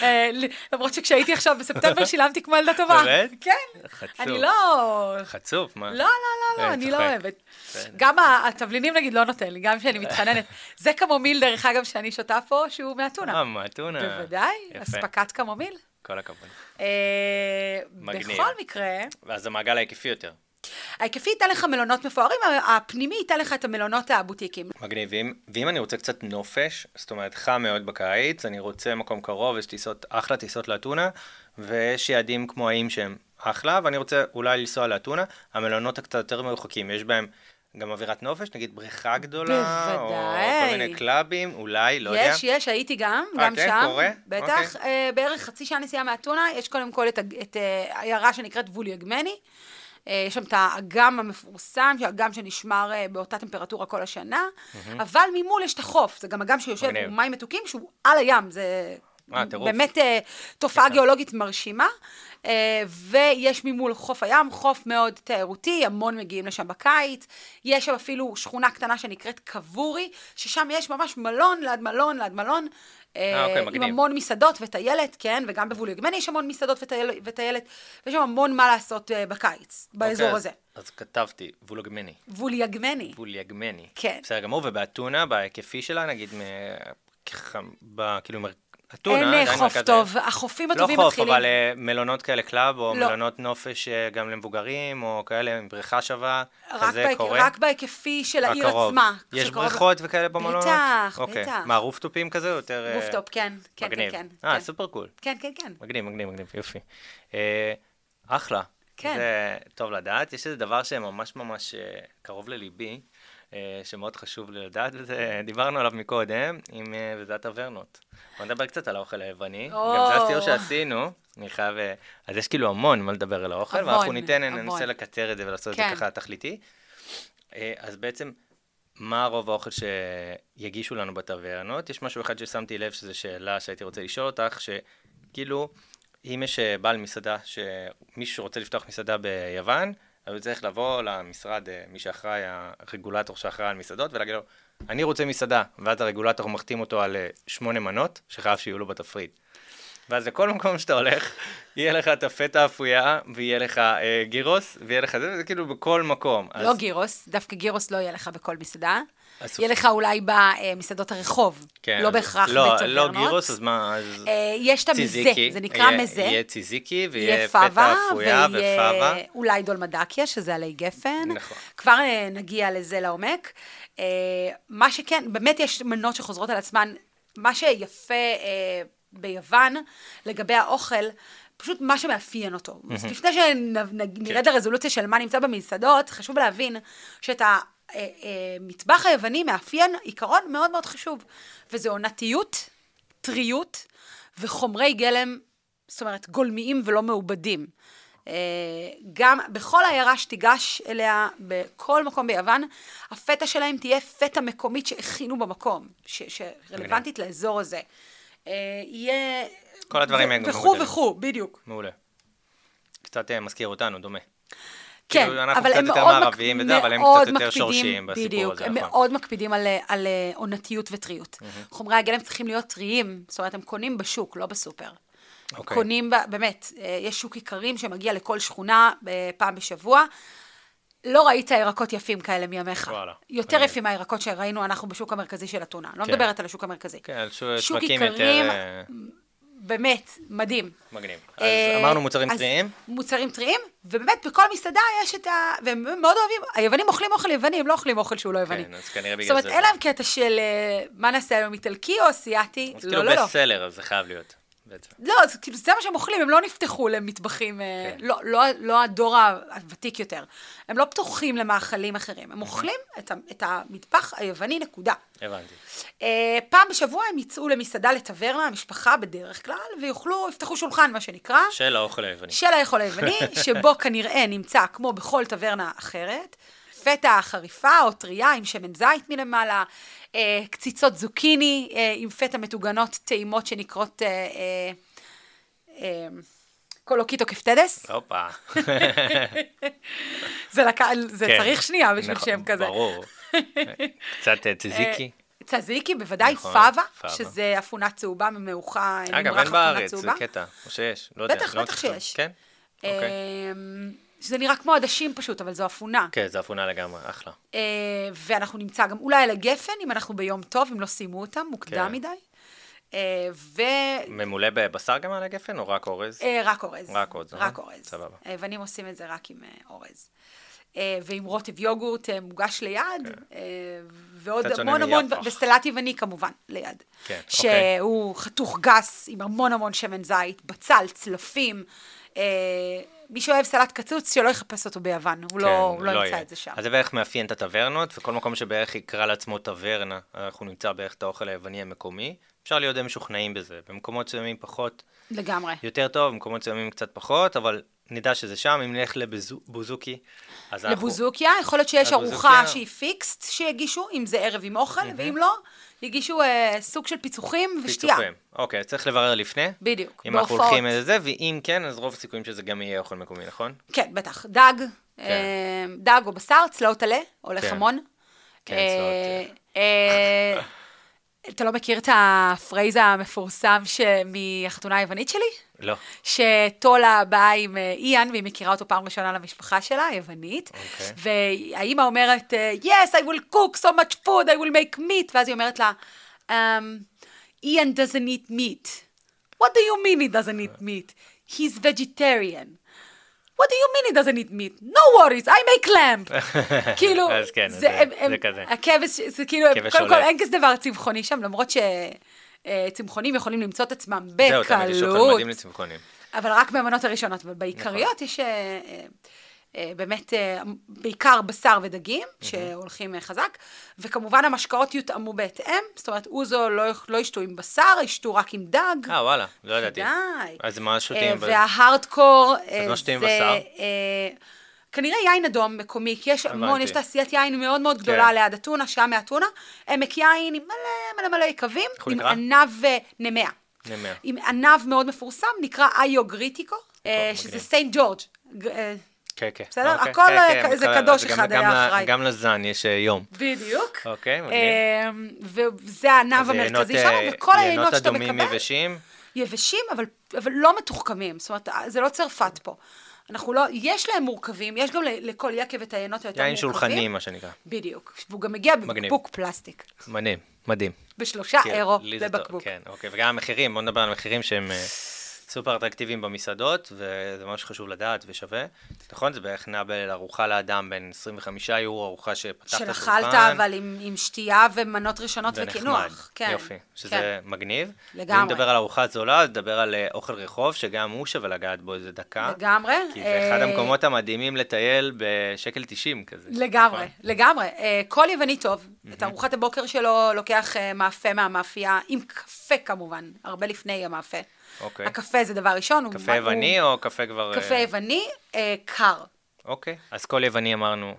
אה, למרות שכשהייתי עכשיו בספטמבר שילמתי כמו ילדה טובה. באמת? כן. חצוף. אני לא... חצוף, מה? לא, לא, לא, אה, לא, אני לא. אוהבת. גם התבלינים נגיד לא נותן לי, גם כשאני מתחננת. זה קמומיל, דרך אגב, שאני שותה פה, שהוא מאתונה. אה, מאתונה. בוודאי. אספקת קמומיל. כל הכבוד. אה. בכל מקרה, ואז המעגל ההיקפי יותר. ההיקפי ייתן לך מלונות מפוארים, הפנימי ייתן לך את המלונות הבוטיקים. מגניב. ואם, ואם אני רוצה קצת נופש, זאת אומרת חם מאוד בקיץ, אני רוצה מקום קרוב, יש טיסות, אחלה טיסות לאתונה, ויש יעדים כמו האיים שהם אחלה, ואני רוצה אולי לנסוע לאתונה, המלונות הקצת יותר מרוחקים, יש בהם גם אווירת נופש, נגיד בריכה גדולה, או בוודאי. כל מיני קלאבים, אולי, לא יודע. יש, יש, הייתי גם, אה, גם כן? שם. קורה? בטח, אוקיי. אה, בערך חצי שעה נסיעה מאתונה, יש קודם כל את, את אה, העיירה שנקראת ווליאגמני. אה, יש שם את האגם המפורסם, אגם שנשמר אה, באותה טמפרטורה כל השנה, אבל ממול יש את החוף, זה גם אגם שיושב. עם מים מתוקים, שהוא על הים, זה אה. באמת תופעה. גיאולוגית מרשימה. ויש ממול חוף הים, חוף מאוד תיירותי, המון מגיעים לשם בקיץ. יש שם אפילו שכונה קטנה שנקראת קבורי, ששם יש ממש מלון ליד מלון ליד מלון. אה, אוקיי, עם. המון מסעדות וטיילת, כן, וגם בווליגמני יש המון מסעדות וטייל, וטיילת, ויש שם המון מה לעשות אה, בקיץ, באזור אוקיי, הזה. אז, אז כתבתי, ווליגמני. ווליגמני. ווליגמני. כן. בסדר גמור, ובאתונה, בהיקפי שלה, נגיד, מ... ככה, ב... כאילו. אתונה, אין אה, חוף מרכז טוב, החופים לא הטובים חוף, מתחילים. אבל אה, מלונות כאלה club, או לא. מלונות נופש אה, גם למבוגרים, או כאלה עם בריכה שווה, כזה בהיק- קורה? רק בהיקפי של העיר הקרוב. עצמה. יש בריכות וכאלה במלונות? בטח, אוקיי. בטח. מה, רופטופים כזה? יותר... rooftop, כן, כן, מגניב. כן, כן. אה, כן. super cool. כן, כן, כן. מגניב, מגניב, מגניב, יופי. אה, אחלה. כן. זה טוב לדעת. יש איזה דבר שממש ממש קרוב לליבי, שמאוד חשוב לי לדעת, וזה, דיברנו עליו מקודם, עם, אה, וזה הטברנות. בוא נדבר קצת על האוכל היווני. גם זה הסיור שעשינו, אני חייב... אה, אז יש כאילו המון מה לדבר על האוכל, המון, ואנחנו ניתן, המון. ננסה לקצר את זה ולעשות את כן. זה ככה תכליתי. אה, אז בעצם, מה רוב האוכל שיגישו לנו בטברנות? יש משהו אחד ששמתי לב, שזו שאלה שהייתי רוצה לשאול אותך, שכאילו, אם יש אה, בעל מסעדה, מישהו שרוצה לפתוח מסעדה ביוון, הוא צריך לבוא למשרד, אה, מי שאחראי, הרגולטור שאחראי על מסעדות, ולהגיד לו, אני רוצה מסעדה, ואז הרגולטור מחתים אותו על אה, שמונה מנות, שחייב שיהיו לו בתפריט. ואז לכל מקום שאתה הולך, יהיה לך את הפטה אפויה, ויהיה לך אה, גירוס, ויהיה לך זה, וזה כאילו בכל מקום. לא אז- גירוס, דווקא גירוס לא יהיה לך בכל מסעדה. יהיה לך אולי במסעדות הרחוב, כן, לא בהכרח לא, בטברנות. לא גירוס, אז מה, אז... אה, יש את המזה, זה נקרא יהיה- מזה. יהיה ציזיקי, ויהיה יהיה פטה אפויה ופאבה. ויהיה אולי דולמדקיה, שזה עלי גפן. נכון. כבר אה, נגיע לזה לעומק. אה, מה שכן, באמת יש מנות שחוזרות על עצמן. מה שיפה אה, ביוון, לגבי האוכל, פשוט מה שמאפיין אותו. אז לפני שנרד כן. לרזולוציה של מה נמצא במסעדות, חשוב להבין שאת המטבח היווני מאפיין עיקרון מאוד מאוד חשוב, וזה עונתיות, טריות וחומרי גלם, זאת אומרת, גולמיים ולא מעובדים. אה, גם בכל עיירה שתיגש אליה, בכל מקום ביוון, הפטה שלהם תהיה פטה מקומית שהכינו במקום, ש- שרלוונטית לאזור הזה. אה, יהיה... כל הדברים האלה וכו'. וכו', בדיוק. מעולה. קצת אה, מזכיר אותנו, דומה. כן, כאילו, אנחנו אבל קצת הם יותר מאוד, מערביים. וזה, אבל הם קצת יותר שורשיים בסיפור בדיוק, הזה, הם נכון. מאוד מקפידים על, אה, על עונתיות וטריות. חומרי הגלם צריכים להיות טריים, זאת אומרת, הם קונים בשוק, לא בסופר. אוקיי. קונים, באמת, אה, יש שוק איכרים שמגיע לכל שכונה אה, פעם בשבוע. לא ראית ירקות יפים כאלה מימיך. וואלה, יותר. יפים מהירקות שראינו אנחנו בשוק המרכזי של אתונה. לא כן. מדברת על השוק המרכזי. כן, שוק שווקים איכרים, יותר באמת, מדהים. מגניב. אז אה, אמרנו מוצרים אז טריים. מוצרים טריים, ובאמת בכל מסעדה יש את ה... והם מאוד אוהבים, היוונים אוכלים אוכל יווני, הם לא אוכלים אוכל שהוא לא יווני. כן, אז כנראה זאת בגלל אומרת, זה. אין להם קטע של אה, מה נעשה היום, איטלקי או אסיאתי? אז לא, כאילו לא, לא. בסט סלר, אז זה חייב להיות. בעצם. לא, זה, כאילו, זה מה שהם אוכלים, הם לא נפתחו למטבחים, אה, כן. לא, לא, לא הדור הוותיק יותר. הם לא פתוחים למאכלים אחרים, הם אוכלים את, את המטבח היווני, נקודה. הבנתי. אה, פעם בשבוע הם יצאו למסעדה לטברנה, המשפחה בדרך כלל, ויוכלו, יפתחו שולחן, מה שנקרא. של האוכל היווני. של האכול היווני, שבו כנראה נמצא, כמו בכל טברנה אחרת, פטה חריפה או טריה עם שמן זית מלמעלה, אה, קציצות זוקיני אה, עם פטה מטוגנות טעימות שנקראות אה, אה, אה, קולוקיטוקפטדס. הופה. זה, לק... זה כן. צריך שנייה בשביל נכון, שם כזה. ברור. קצת אה, צזיקי. צזיקי, בוודאי נכון, פאבה, פאבה. שזה אפונה צהובה מעוכה, אגב, נמרח אין בארץ, זה. קטע. או שיש, לא יודע. בטח, לא בטח שיש. כן? אוקיי. שזה נראה כמו עדשים פשוט, אבל זו אפונה. כן, זה אפונה לגמרי, אחלה. אה, ואנחנו נמצא גם עלי הגפן, אם אנחנו ביום טוב, אם לא סיימו אותם, מוקדם כן. מדי. אה, ו... ממולא בבשר גם על הגפן, או רק אורז? אה, רק אורז. רק אורז, נכון? רק אורז. סבבה. היוונים עושים את זה רק עם אה, אורז. אה, ועם רוטב יוגורט אה, מוגש ליד, אה, ועוד המון המון. וסלט יווני כמובן, ליד. כן, אוקיי. שהוא חתוך גס עם המון המון שמן זית, בצל, צלפים. אה, מי שאוהב סלט קצוץ, שלא יחפש אותו ביוון, הוא לא, הוא לא ימצא כן. את זה שם. אז זה בערך מאפיין את הטברנות, וכל מקום שבערך יקרא לעצמו טברנה, אנחנו נמצא בערך את האוכל היווני המקומי. אפשר להיות די משוכנעים בזה. במקומות מסוימים פחות, לגמרי. יותר טוב, במקומות מסוימים קצת פחות, אבל נדע שזה שם. אם נלך לבוזוקי, אז אנחנו... לבוזוקיה, יכול להיות שיש ארוחה שהיא פיקסט שיגישו, אם זה ערב עם אוכל, ואם לא, יגישו אה, סוג של פיצוחים ושתייה. פיצוחים. אוקיי, צריך לברר לפני. בדיוק, אם אנחנו בהופעות. הולכים לזה, ואם כן, אז רוב הסיכויים שזה גם יהיה אוכל מקומי, נכון? כן, בטח. דג, אה, דג או בשר, צלעות עלה, הולך כן. המון. כן, אה, צלעות, אה, אתה לא מכיר את הפרייזה המפורסם מהחתונה היוונית שלי? לא. שטולה באה עם אה, איאן, והיא מכירה אותו פעם ראשונה למשפחה שלה, היוונית. אוקיי. והאימא אומרת, אה, yes, I will cook so much food, I will make meat, ואז היא אומרת לה, um, איאן doesn't eat meat. What do you mean he doesn't eat meat? He's vegetarian. What do you mean he doesn't eat meat? No worries, I make lamb. כאילו, אז כן, זה, זה- הם, הם, זה כזה. הכבש, זה כאילו, קודם כל. אין כזה דבר צמחוני שם, למרות שצמחונים יכולים למצוא את עצמם זהו, תמיד יש אוכל בקלות. מדהים לצמחונים. אבל רק במנות הראשונות, אבל בעיקריות יש אה, אה, אה, באמת אה, בעיקר בשר ודגים, שהולכים אה, חזק, וכמובן המשקאות יותאמו בהתאם, זאת אומרת, אוזו לא, לא ישתו עם בשר, ישתו רק עם דג. אה, וואלה, לא ידעתי. די. אז מה שותים? וההארדקור, אה, מה שותים זה, בשר? אה, כנראה יין אדום מקומי, כי יש המון. יש תעשיית יין מאוד מאוד גדולה כן. ליד אתונה, שם מאתונה, עמק יין עם מלא מלא מלא יקבים, עם נקרא? ענב אה, נמע. נמר. עם ענב מאוד מפורסם, נקרא איו גריטיקו, אה, טוב, שזה. סיינט ג'ורג'. אה, כן, כן. בסדר? אוקיי, הכל, כן, אה, כן, זה בסדר, קדוש אחד גם היה אחראי. גם לזן יש אה, יום. בדיוק. אוקיי, מגניב. אה, וזה הענב המרכזי יינות, שלנו, אה, וכל היינות שאתה יינות אדומים מקבל, יבשים. יבשים, אבל, אבל לא מתוחכמים. זאת אומרת, זה לא צרפת פה. אנחנו לא, יש להם מורכבים, יש גם לכל יקב את היינות היותר יין מורכבים. שולחני, מה שנקרא. בדיוק. והוא גם מגיע מגניב. בבקבוק פלסטיק. מדהים, מדהים. בשלושה כן, אירו לבקבוק. כן, אוקיי, וגם המחירים, בוא נדבר על המחירים שהם אה, סופר אטרקטיביים במסעדות, וזה ממש חשוב לדעת ושווה. נכון, זה בערך נע ארוחה לאדם בין 25 יורו, ארוחה שפתחת שולחן. שאכלת אבל עם, עם שתייה ומנות ראשונות וקינוח. כן, יופי, שזה כן. מגניב. לגמרי. ואם נדבר על ארוחה זולה, אז נדבר על אה, אוכל רחוב, שגם הוא שווה לגעת בו איזה דקה. לגמרי. כי זה אחד אה, המקומות המדהימים לטייל בשקל 90 כזה. לגמרי, נכון? לגמרי. אה, כל יווני טוב, את ארוחת הבוקר שלו לוקח מאפה מהמאפייה, עם קפה כמובן, הרבה לפני המאפה. אוקיי. הקפה זה דבר ראשון. הוא- קפה הוא- יווני או קפה כבר... קפה אה, יווני, אה, קר. אוקיי. אז כל יווני אמרנו,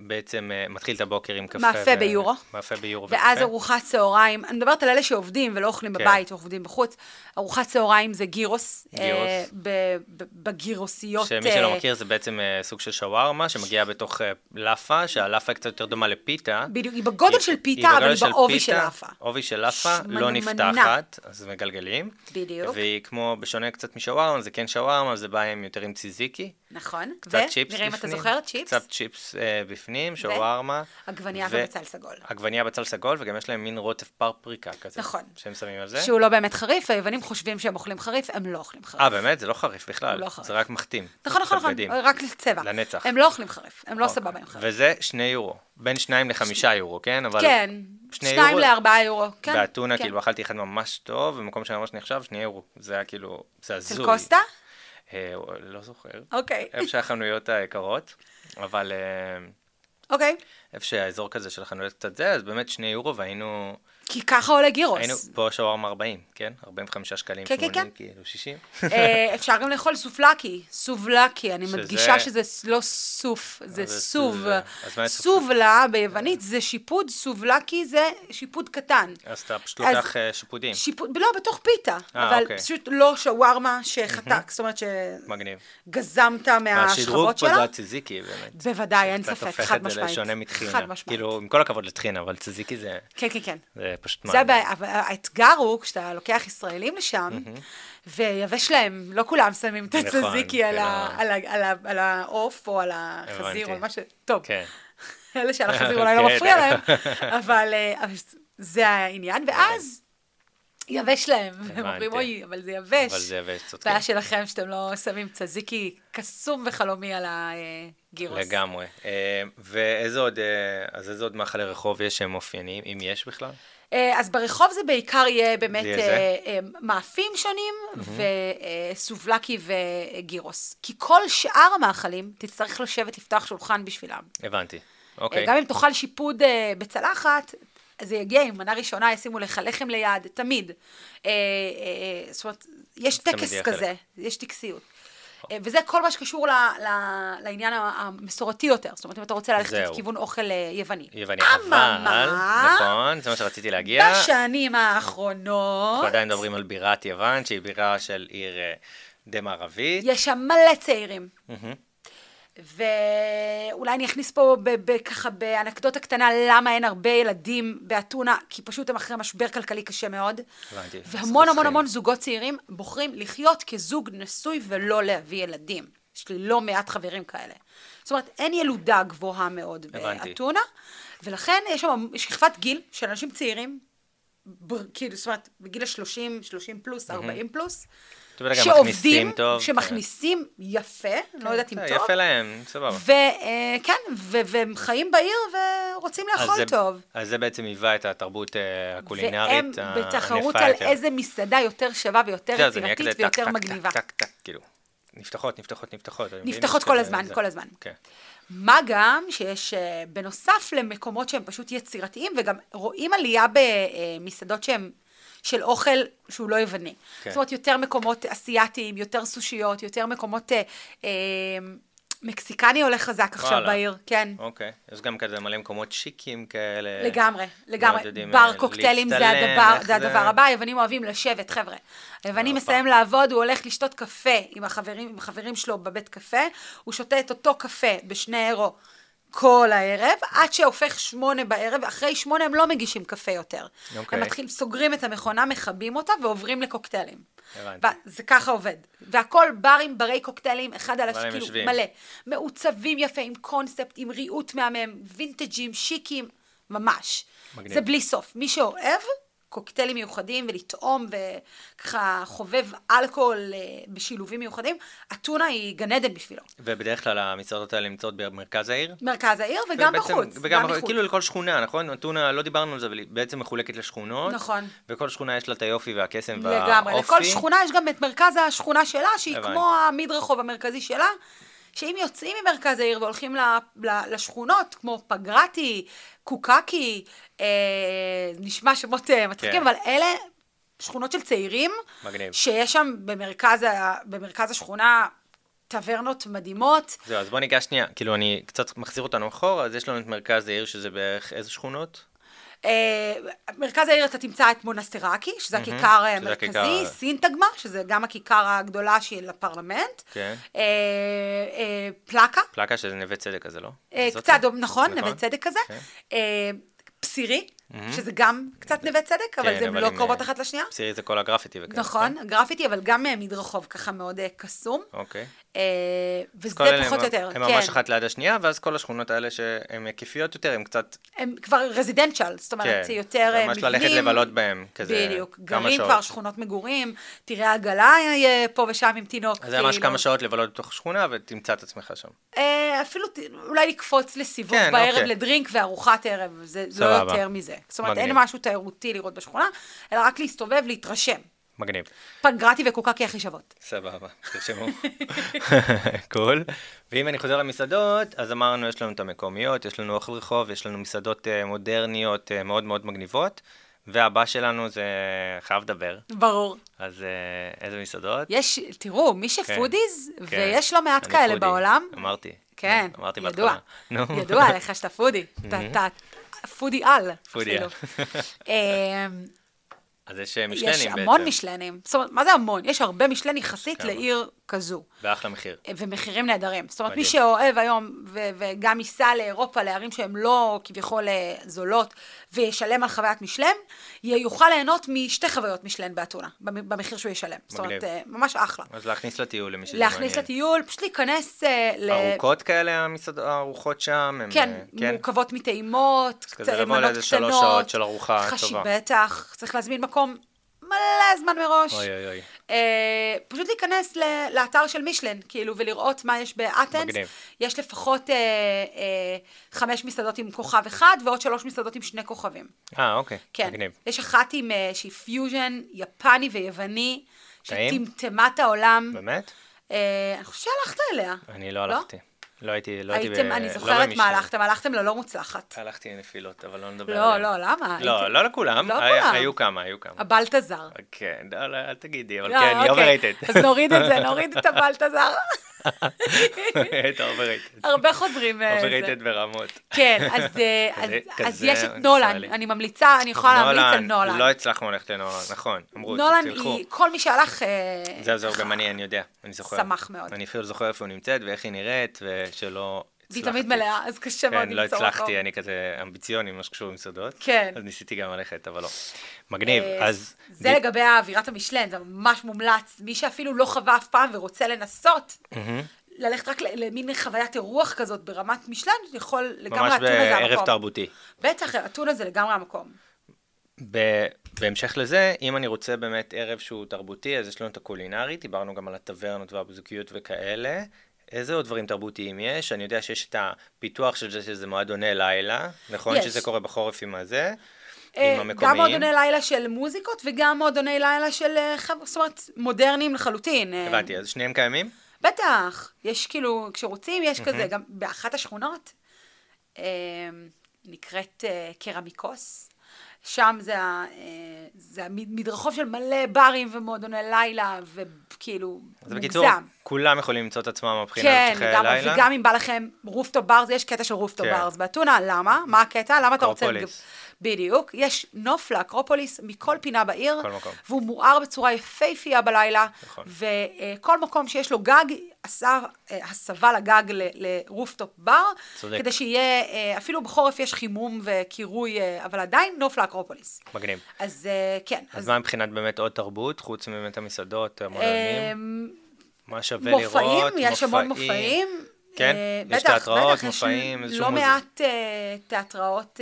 בעצם אה, מתחיל את הבוקר עם קפה. מאפה ו- ביורו. מאפה ביורו ואז וקפה. ארוחת צהריים, אני מדברת על אלה שעובדים ולא אוכלים כן. בבית, עובדים בחוץ. ארוחת צהריים זה גירוס. גירוס. אה, ב- ב- בגירוסיות... שמי שלא אה, מכיר זה בעצם אה, סוג של שווארמה שמגיעה בתוך אה, לאפה, שהלאפה היא קצת יותר דומה לפיתה. בדיוק, היא בגודל של פיתה, היא אבל היא בעובי של לאפה. עובי של לאפה, לא. נפתחת, אז מגלגלים. בדיוק. והיא כמו, בשונה קצת משווארמה, זה כן שווארמה, זה בא עם יותר עם ציזיקי. נכון. קצת צ'יפס ונראה אם אתה. זוכר, צ'יפס. קצת צ'יפס אה, בפנים, שווארמה. עגבנייה ו- ובצל סגול. עגבנייה בצל סגול, וגם יש להם מין רוטף פרפריקה כזה. נכון. שהם שמים על זה. שהוא לא באמת חריף, היוונים חושבים שהם אוכלים חריף, הם לא אוכלים חריף. אה, באמת? זה לא חריף בכלל. לא חריף. זה רק מחתים. נכון, נכון, נכון. רק לצבע. לנצח. הם לא אוכלים חריף, הם לא אוקיי. סבבה עם חריף. וזה שני יורו. בין שניים לחמישה יורו, כן? אבל כן, שני שניים יורו- לארבעה יורו. כן, באתונה, כן. כאילו, אכלתי אחד ממש טוב, במקום שממש נחשב, שני יורו. זה היה כאילו, זה אצל הזוי. קוסטה? אה, לא זוכר. אוקיי. איפה שהחנויות היקרות, אבל אה, אוקיי. איפה שהאזור כזה של החנויות קצת זה, אז באמת שני יורו, והיינו, כי ככה עולה גירוס. היינו פה שווארמה 40, כן? 45 שקלים, כן, כן, 80, כן. כאילו 60. אה, אפשר גם לאכול סופלקי, סובלקי, אני שזה- מדגישה שזה לא סוף, זה זה סוב. זה סובלה ביוונית זה שיפוד, סובלקי זה שיפוד קטן. אז אתה פשוט לוקח אה, שיפודים. שיפוד, לא, בתוך פיתה, אה, אבל אוקיי. פשוט לא שווארמה שחתק, זאת אומרת. שגזמת מהשכבות פה זה שלה. הציזיקי, באמת. בוודאי, אין ספק, חד זה משמעית. חד משמעית. כאילו, עם כל הכבוד לטחינה, אבל ציזיקי זה כן, כן, כן. זה פשוט זה מעניין. הבעיה, אבל האתגר הוא, כשאתה לוקח ישראלים לשם, ויבש להם, לא כולם שמים את נכון, הצזיקי על כן. על העוף או על החזיר. או מה ש... טוב, כן. אלה שעל החזיר אולי לא כן. מפריע להם, אבל אה, אבל זה העניין, ואז יבש להם, והם אומרים. אוי, אבל זה יבש. אבל זה יבש, צודקים. בעיה שלכם שאתם לא שמים צזיקי קסום וחלומי על הגירוס. לגמרי. אה, ואיזה עוד, אה, אז איזה עוד מאכלי רחוב יש שהם אופייניים, אם יש בכלל? אה, אז ברחוב זה בעיקר יהיה באמת יהיה? אה, אה, מאפים שונים וסובלקי וגירוס. כי כל שאר המאכלים תצטרך לשבת לפתוח שולחן בשבילם. הבנתי. אה, אוקיי. גם אם תאכל שיפוד אה, בצלחת, זה יגיע עם מנה ראשונה, ישימו לך לחם ליד, תמיד. אה, אה, זאת אומרת, יש טקס כזה, יש טקסיות. אה, וזה כל מה שקשור ל, ל, לעניין המסורתי יותר. זאת אומרת, אם אתה רוצה ללכת. לכיוון אוכל אה, יווני. יווני, אבל, נכון, זה מה שרציתי להגיע. בשנים האחרונות, אנחנו עדיין מדברים על בירת יוון, שהיא בירה של עיר אה, די מערבית. יש שם מלא צעירים. מהמם. ואולי אני אכניס פה ב- ב- ככה באנקדוטה קטנה למה אין הרבה ילדים באתונה, כי פשוט הם אחרי משבר כלכלי קשה מאוד. הבנתי. והמון המון. המון זוגות צעירים בוחרים לחיות כזוג נשוי ולא להביא ילדים. יש לי לא מעט חברים כאלה. זאת אומרת, אין ילודה גבוהה מאוד הבנתי. באתונה, ולכן יש שם שכבת גיל של אנשים צעירים, כאילו, זאת אומרת, בגיל ה-30, 30 פלוס, 40 פלוס, מכניסים טוב. שמכניסים יפה, לא יודעת אם אה, טוב, יפה להם, סבבה. וכן, והם חיים בעיר ורוצים אז לאכול זה- טוב. אז זה בעצם היווה את התרבות אה, הקולינרית והם בתחרות. על איזה מסעדה יותר שווה ויותר יצירתית ויותר מגניבה. טק, טק, כאילו. נפתחות, נפתחות, נפתחות. נפתחות כל הזמן, כל הזמן. כן. מה גם שיש, אה, בנוסף למקומות שהם פשוט יצירתיים, וגם רואים עלייה במסעדות שהן של אוכל שהוא לא יווני. כן. זאת אומרת, יותר מקומות אסיאתיים, יותר סושיות, יותר מקומות... אה, אה, מקסיקני הולך חזק עכשיו וואלה. בעיר, כן. אוקיי. יש גם כזה מלא מקומות שיקים כאלה. לגמרי, לגמרי. מעודדים, בר אה, קוקטיילים זה הדבר, זה? הדבר הבא, היוונים אוהבים לשבת, חבר'ה. היווני. מסיים לעבוד, הוא הולך לשתות קפה עם החברים, עם החברים שלו בבית קפה, הוא שותה את אותו קפה בשני אירו כל הערב, עד שהופך שמונה בערב, אחרי שמונה הם לא מגישים קפה יותר. אוקיי. הם מתחילים, סוגרים את המכונה, מכבים אותה ועוברים לקוקטיילים. הבנתי. וזה ככה עובד. והכל ברים, ברי קוקטיילים, אחד על השני, כאילו. מלא. מעוצבים יפה, עם קונספט, עם ריהוט מהמם, וינטג'ים, שיקים, ממש. מגניב. זה בלי סוף. מי שאוהב, קוקטיילים מיוחדים ולטעום וככה חובב אלכוהול אה, בשילובים מיוחדים, אתונה היא גן עדן בשבילו. ובדרך כלל המסעדות האלה נמצאות במרכז העיר? מרכז העיר וגם ובעצם- בחוץ. וגם גם מחוץ. כאילו לכל שכונה, נכון? אתונה, לא דיברנו על זה, אבל היא בעצם מחולקת לשכונות. נכון. וכל שכונה יש לה את היופי והקסם והאופי. לגמרי. לכל שכונה יש גם את מרכז השכונה שלה, שהיא הבנתי. כמו המדרחוב המרכזי שלה, שאם יוצאים ממרכז העיר והולכים ל- ל- לשכונות, כמו פגרטי, קוקקי, אה, נשמע שמות אה, מצחיקים, כן. אבל אלה שכונות של צעירים, מגניב. שיש שם במרכז, ה- במרכז השכונה טברנות מדהימות. זהו, אז בוא ניגש שנייה, כאילו אני קצת מחזיר אותנו אחורה, אז יש לנו את מרכז העיר שזה בערך איזה שכונות? אה, מרכז העיר אתה תמצא את מונסטרקי, שזה הכיכר אה, שזה המרכזי, הכיכר- סינטגמה, שזה גם הכיכר הגדולה של הפרלמנט. כן. אה, פלקה, פלקה שזה נווה צדק כזה, לא? קצת, זה? דום- נכון, נווה צדק כזה. כן. פסירי, שזה גם קצת נווה צדק, אבל כן, זה אבל לא עם, קרובות אחת לשנייה. פסירי זה כל הגרפיטי וכאלה. נכון, גרפיטי, אבל גם מדרחוב ככה מאוד קסום. אוקיי. אז וזה כל אלה פחות או יותר, הם ממש כן. אחת ליד השנייה, ואז כל השכונות האלה שהן היקפיות יותר, הן קצת, הם כבר רזידנציאל, זאת אומרת, כן, זה יותר אה, ממש מבנים. ללכת לבלות בהם, כזה בדיוק, כמה גרים שעות. כבר שכונות מגורים, תראה עגלה אה, פה ושם עם תינוק. אז זה ממש כאילו. כמה שעות לבלות בתוך שכונה ותמצא את עצמך שם. אה, אפילו אולי לקפוץ לסיבוב כן, בערב אוקיי. לדרינק וארוחת ערב, זה לא. יותר מזה. זאת אומרת, אין. משהו תיירותי לראות בשכונה, אלא רק להסתובב, להתרשם. מגניב. פנגרטי וקוקאקי הכי שוות. סבבה, תרשמו. cool. ואם אני חוזר למסעדות, אז אמרנו, יש לנו את המקומיות, יש לנו אוכל רחוב, יש לנו מסעדות אה, מודרניות אה, מאוד מאוד מגניבות, והבא שלנו זה חייב לדבר. ברור. אז אה, איזה מסעדות? יש, תראו, מי ש foodies, כן. ויש לא מעט כאלה foodie. בעולם. אמרתי. כן, אמרתי ידוע. בהתחלה. ידוע עליך שאתה foodie. אתה פודי על. פודי. על. אז יש אה, משלנים יש בעצם. המון משלנים. זאת אומרת, מה זה המון? יש הרבה משלן יחסית כמה? לעיר כזו. באחלה מחיר. ומחירים נהדרים. זאת אומרת, מי מדהים. שאוהב היום, ו- וגם ייסע לאירופה, לערים שהן לא כביכול אה, זולות, וישלם על חוויית משלם, יוכל ליהנות משתי חוויות משלן באתונה, במ- במחיר שהוא ישלם. זאת אומרת, מגניב. אה, ממש אחלה. אז להכניס לטיול למי שזה להכניס מעניין. לטיול, פשוט להיכנס אה, ל... ארוכות כאלה המסעד- הארוחות שם? הם, כן, אה, כן? מורכבות מטעימות, אז כזה קצת לבוא מנות לאיזה שלוש קטנות, שעות של ארוחה חשי- טובה. בטח, צריך להזמין מקום מלא זמן מראש. אוי אוי אוי. אה, פשוט להיכנס ל- לאתר של מישלן, כאילו, ולראות מה יש ב Athens. מגניב. יש לפחות אה, אה, חמש מסעדות עם כוכב אחד, ועוד שלוש מסעדות עם שני כוכבים. אה, אוקיי. כן. מגניב. יש אחת עם, אה, שהיא פיוז'ן יפני ויווני, טעים? שטמטמה את העולם. באמת? אה, אני חושבת שהלכת אליה. אני לא הלכתי. לא הייתי, לא הייתי הייתם, ב- אני לא זוכרת במשנה. מה הלכתם, הלכתם ללא מוצלחת. הלכתי לנפילות, אבל לא נדבר לא, עליהן. לא, למה? לא, הייתם- לא לכולם. לא היה- כולם. היו כמה, היו כמה. הבלטזר. כן, לא, לא, אל תגידי, אבל לא, כן, היא אוקיי. overrated. אז נוריד את זה, נוריד את הבלטזר. הייתה overrated. הרבה חוזרים. אה, זה. overrated ברמות. כן, אז, אה, יש את נולן. אני ממליצה, אני יכולה להמליץ על נולן. לא הצלחנו ללכת לנולן, נכון. אמרו, נולן תלכו. היא, כל מי שהלך, אה, זהו, זהו, גם אני, אני יודע, אני זוכר. שמח מאוד. אני אפילו זוכר איפה היא נמצאת ואיך היא נראית, ושלא והיא. תמיד מלאה, אז קשה מאוד כן, לא למצוא מקום. הצלחתי, אני כזה אמביציוני, מה שקשור למסעדות. כן. אז ניסיתי גם ללכת, אבל לא. מגניב, אה, אז... זה לגבי אווירת המשלן, זה ממש מומלץ. מי שאפילו לא חווה אף פעם ורוצה לנסות. ללכת רק למין חוויית אירוח כזאת ברמת משלן, יכול לגמרי, ממש אתונה זה המקום. בערב תרבותי. בטח, אתונה זה לגמרי המקום. בהמשך לזה, אם אני רוצה באמת ערב שהוא תרבותי, אז יש לנו את הקולינרי, דיברנו גם על הטברנות והבזוקיות וכאלה. איזה עוד דברים תרבותיים יש? אני יודע שיש את הפיתוח של זה שזה מועדוני לילה, נכון? יש. שזה קורה בחורף עם הזה, אה, עם. גם מועדוני לילה של מוזיקות וגם מועדוני לילה של אה, חבר'ה, זאת אומרת, מודרניים לחלוטין. אה, הבנתי, אז שניהם קיימים? בטח, יש כאילו, כשרוצים, יש כזה, גם באחת השכונות, נקראת קרמיקוס. שם זה, ה- אה, זה המדרחוב של מלא ברים ומועדוני לילה, וכאילו, אז בקיצור, מוגזם. כולם יכולים למצוא את עצמם מבחינת כן, חיי לגמרי, הלילה. וגם אם בא לכם rooftop bars, יש קטע של rooftop כן. bars באתונה, למה? מה הקטע? למה אתה רוצה... אקרופוליס. בדיוק. יש נוף לאקרופוליס מכל פינה בעיר, כל מקום. והוא מואר בצורה יפהפייה בלילה, נכון. וכל מקום שיש לו גג, עשה אה, הסבה לגג ל rooftop bar, צודק. כדי שיהיה, אה, אפילו בחורף יש חימום וקירוי, אה, אבל עדיין נוף לאקרופוליס. מגניב. אז כן. אז מה מבחינת באמת עוד תרבות, חוץ מבאמת המסעדות, המועדונים? אה, מה שווה לראות? מופעים, יש המון מופעים. כן? אה, יש בטח, תיאטראות, בטח, יש מופעים, איזשהו לא מוז- מעט תיאטראות,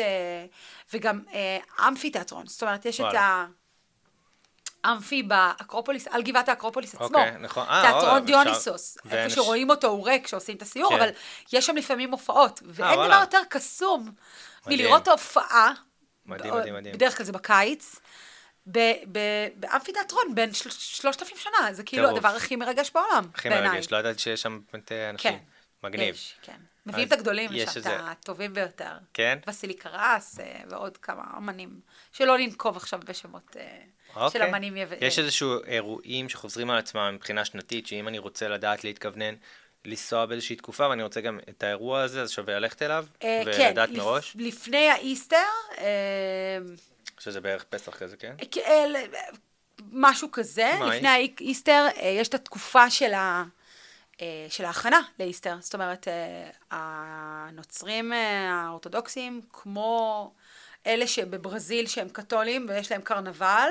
וגם אמפי תיאטרון. זאת אומרת, יש את וואלה. האמפי באקרופוליס, על גבעת האקרופוליס עצמו. אוקיי, נכון. אה, תיאטרון דיוניסוס. איפה שרואים אותו הוא ריק כשעושים את הסיור, כן. אבל יש שם לפעמים הופעות. ואין דבר וואלה. יותר קסום. מלראות ההופעה, מדהים, ב- מדהים, מדהים. בדרך כלל זה בקיץ, ב- ב- באמפי תיאטרון בין של- שלושת אלפים שנה. זה כאילו. הדבר הכי מרגש בעולם, הכי. מרגש, לא ידעתי שיש שם באמת אה, אנשים. כן. מגניב. יש, כן. מביאים את הגדולים יש לשם, את הטובים ביותר. כן? וסילי קרס אה, ועוד כמה אמנים. שלא ננקוב עכשיו בשמות אה, של אוקיי. אמנים יו... יש איזשהו אירועים שחוזרים על עצמם מבחינה שנתית, שאם אני רוצה לדעת להתכוונן, לנסוע באיזושהי תקופה, ואני רוצה גם את האירוע הזה, אז שווה ללכת אליו, אה, כן, ולדעת לפ- מראש, לפני האיסטר, אה, שזה בערך פסח כזה, כן? כאל, משהו כזה, מאי. לפני האיסטר, אה, יש את התקופה של, ה, אה, של ההכנה לאיסטר. זאת אומרת, אה, הנוצרים אה, האורתודוקסים, כמו אלה שבברזיל שהם קתולים ויש להם קרנבל,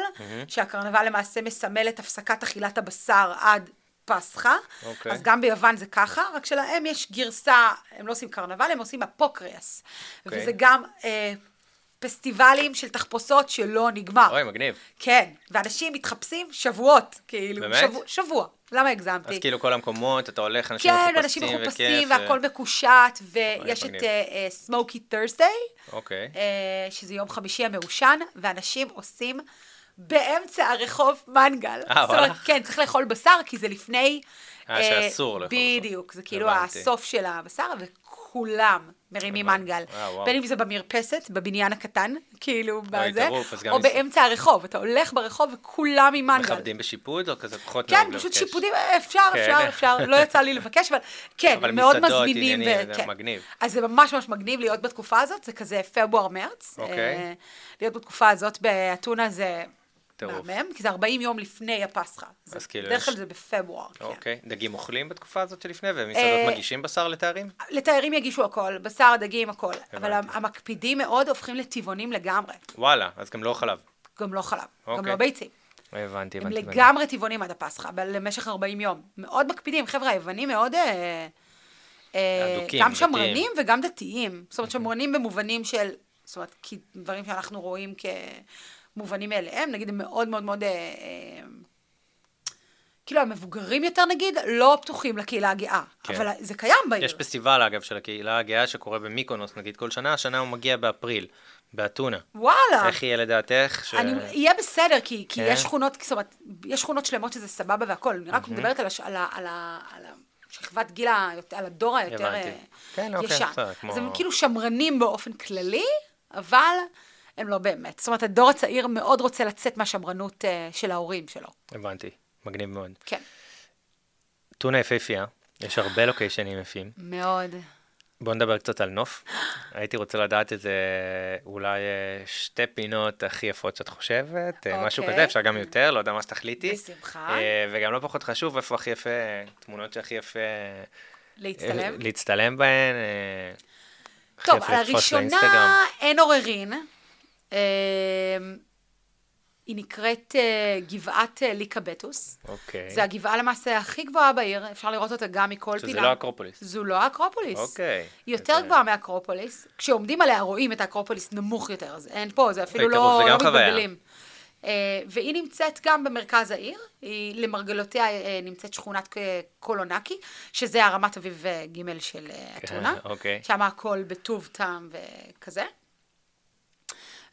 שהקרנבל למעשה מסמל את הפסקת אכילת הבשר עד פסחא, אוקיי. אז גם ביוון זה ככה, רק שלהם יש גרסה, הם לא עושים קרנבל, הם עושים אפוקריאס. אוקיי. וזה גם אה, פסטיבלים של תחפושות שלא נגמר. אוי, מגניב. כן, ואנשים מתחפשים שבועות, כאילו, באמת? שבוע, שבוע, למה הגזמתי? אז כאילו כל המקומות, אתה הולך, אנשים כן, מחופשים אנשים. מחופשים, והכל מקושט, ויש את. סמוקי תרסדיי, אוקיי. שזה יום חמישי המעושן, ואנשים עושים באמצע הרחוב מנגל. אה, זאת אומרת, וואלה. כן, צריך לאכול בשר, כי זה לפני... אה, אה, שאסור לאכול. בדיוק, זה כאילו הבנתי. הסוף של הבשר, וכולם מרימים. מנגל. אה. בין אם זה במרפסת, בבניין הקטן, כאילו, בזה, או באמצע הרחוב. אתה הולך ברחוב וכולם עם מנגל. מכבדים בשיפוד, או כזה פחות כן, פשוט לבקש? שיפודים, אפשר, כן. אפשר, אפשר, לא יצא לי לבקש, אבל כן, אבל הם מאוד מסעדות, מזמינים. עניינים, זה כן. מגניב. אז זה ממש ממש מגניב להיות בתקופה הזאת, זה כזה פברואר-מרץ. אוקיי. אה, להיות בתקופה הזאת באתונה זה. מהמם, כי זה 40 יום לפני הפסחא. אז כאילו בדרך יש- כלל זה בפברואר, כן. אוקיי. דגים אוכלים בתקופה הזאת שלפני, ומסעדות אה, מגישים בשר לתיירים? לתיירים יגישו הכל, בשר, דגים, הכל. אבל. המקפידים מאוד הופכים לטבעונים לגמרי. וואלה, אז גם לא חלב. גם לא חלב, גם אוקיי. לא ביצים. הבנתי, הם הבנתי. הבנתי. לגמרי טבעונים עד הפסחא, למשך 40 יום. מאוד מקפידים, חבר'ה, היוונים מאוד... אה, אה, גם. שמרנים וגם דתיים. זאת אומרת, שמרנים במובנים של... זאת אומרת, דברים שאנחנו רואים כמובנים מאליהם, נגיד, הם מאוד מאוד מאוד... אה, אה, כאילו, המבוגרים יותר, נגיד, לא פתוחים לקהילה הגאה. כן. אבל זה קיים בעיר. יש פסטיבל, אגב, של הקהילה הגאה שקורה במיקונוס, נגיד, כל שנה, השנה הוא מגיע באפריל, באתונה. וואלה. איך יהיה לדעתך? ש- אני, יהיה בסדר, כי, כי כן. יש שכונות, זאת אומרת, יש שכונות שלמות שזה סבבה והכול. אני רק מדברת על, הש, על, ה, על, ה, על השכבת גיל, היותר- על הדור היותר. אה, כן, אוקיי, ישן. בסדר, כמו- אז הם כאילו שמרנים באופן כללי, אבל הם לא באמת. זאת אומרת, הדור הצעיר מאוד רוצה לצאת מהשמרנות אה, של ההורים שלו. הבנתי, מגניב מאוד. כן, טונה יפהפייה, יש הרבה לוקיישנים יפים. מאוד. בוא נדבר קצת על נוף. הייתי רוצה לדעת איזה, אולי אה, שתי פינות הכי יפות שאת חושבת, אה, משהו אוקיי. כזה, אפשר גם יותר, לא יודע מה שתחליטי. בשמחה. וגם לא פחות חשוב, איפה הכי יפה, תמונות שהכי יפה... להצטלם. להצטלם בהן. טוב, על הראשונה. אין עוררין. אה, היא נקראת אה, גבעת אה, ליקבטוס. אוקיי. זה הגבעה למעשה הכי גבוהה בעיר, אפשר לראות אותה גם מכל שזה פינה. לא אקרופוליס. זו לא האקרופוליס. אוקיי. היא יותר אוקיי. גבוהה מאקרופוליס. כשעומדים עליה רואים את האקרופוליס נמוך יותר, אז אין פה, זה אפילו אוקיי, לא, לא. מתבלבלים. אה, והיא נמצאת גם במרכז העיר, היא למרגלותיה נמצאת שכונת קולונקי, שזה הרמת אביב ג' של אתונה. אוקיי. שם הכל בטוב טעם וכזה.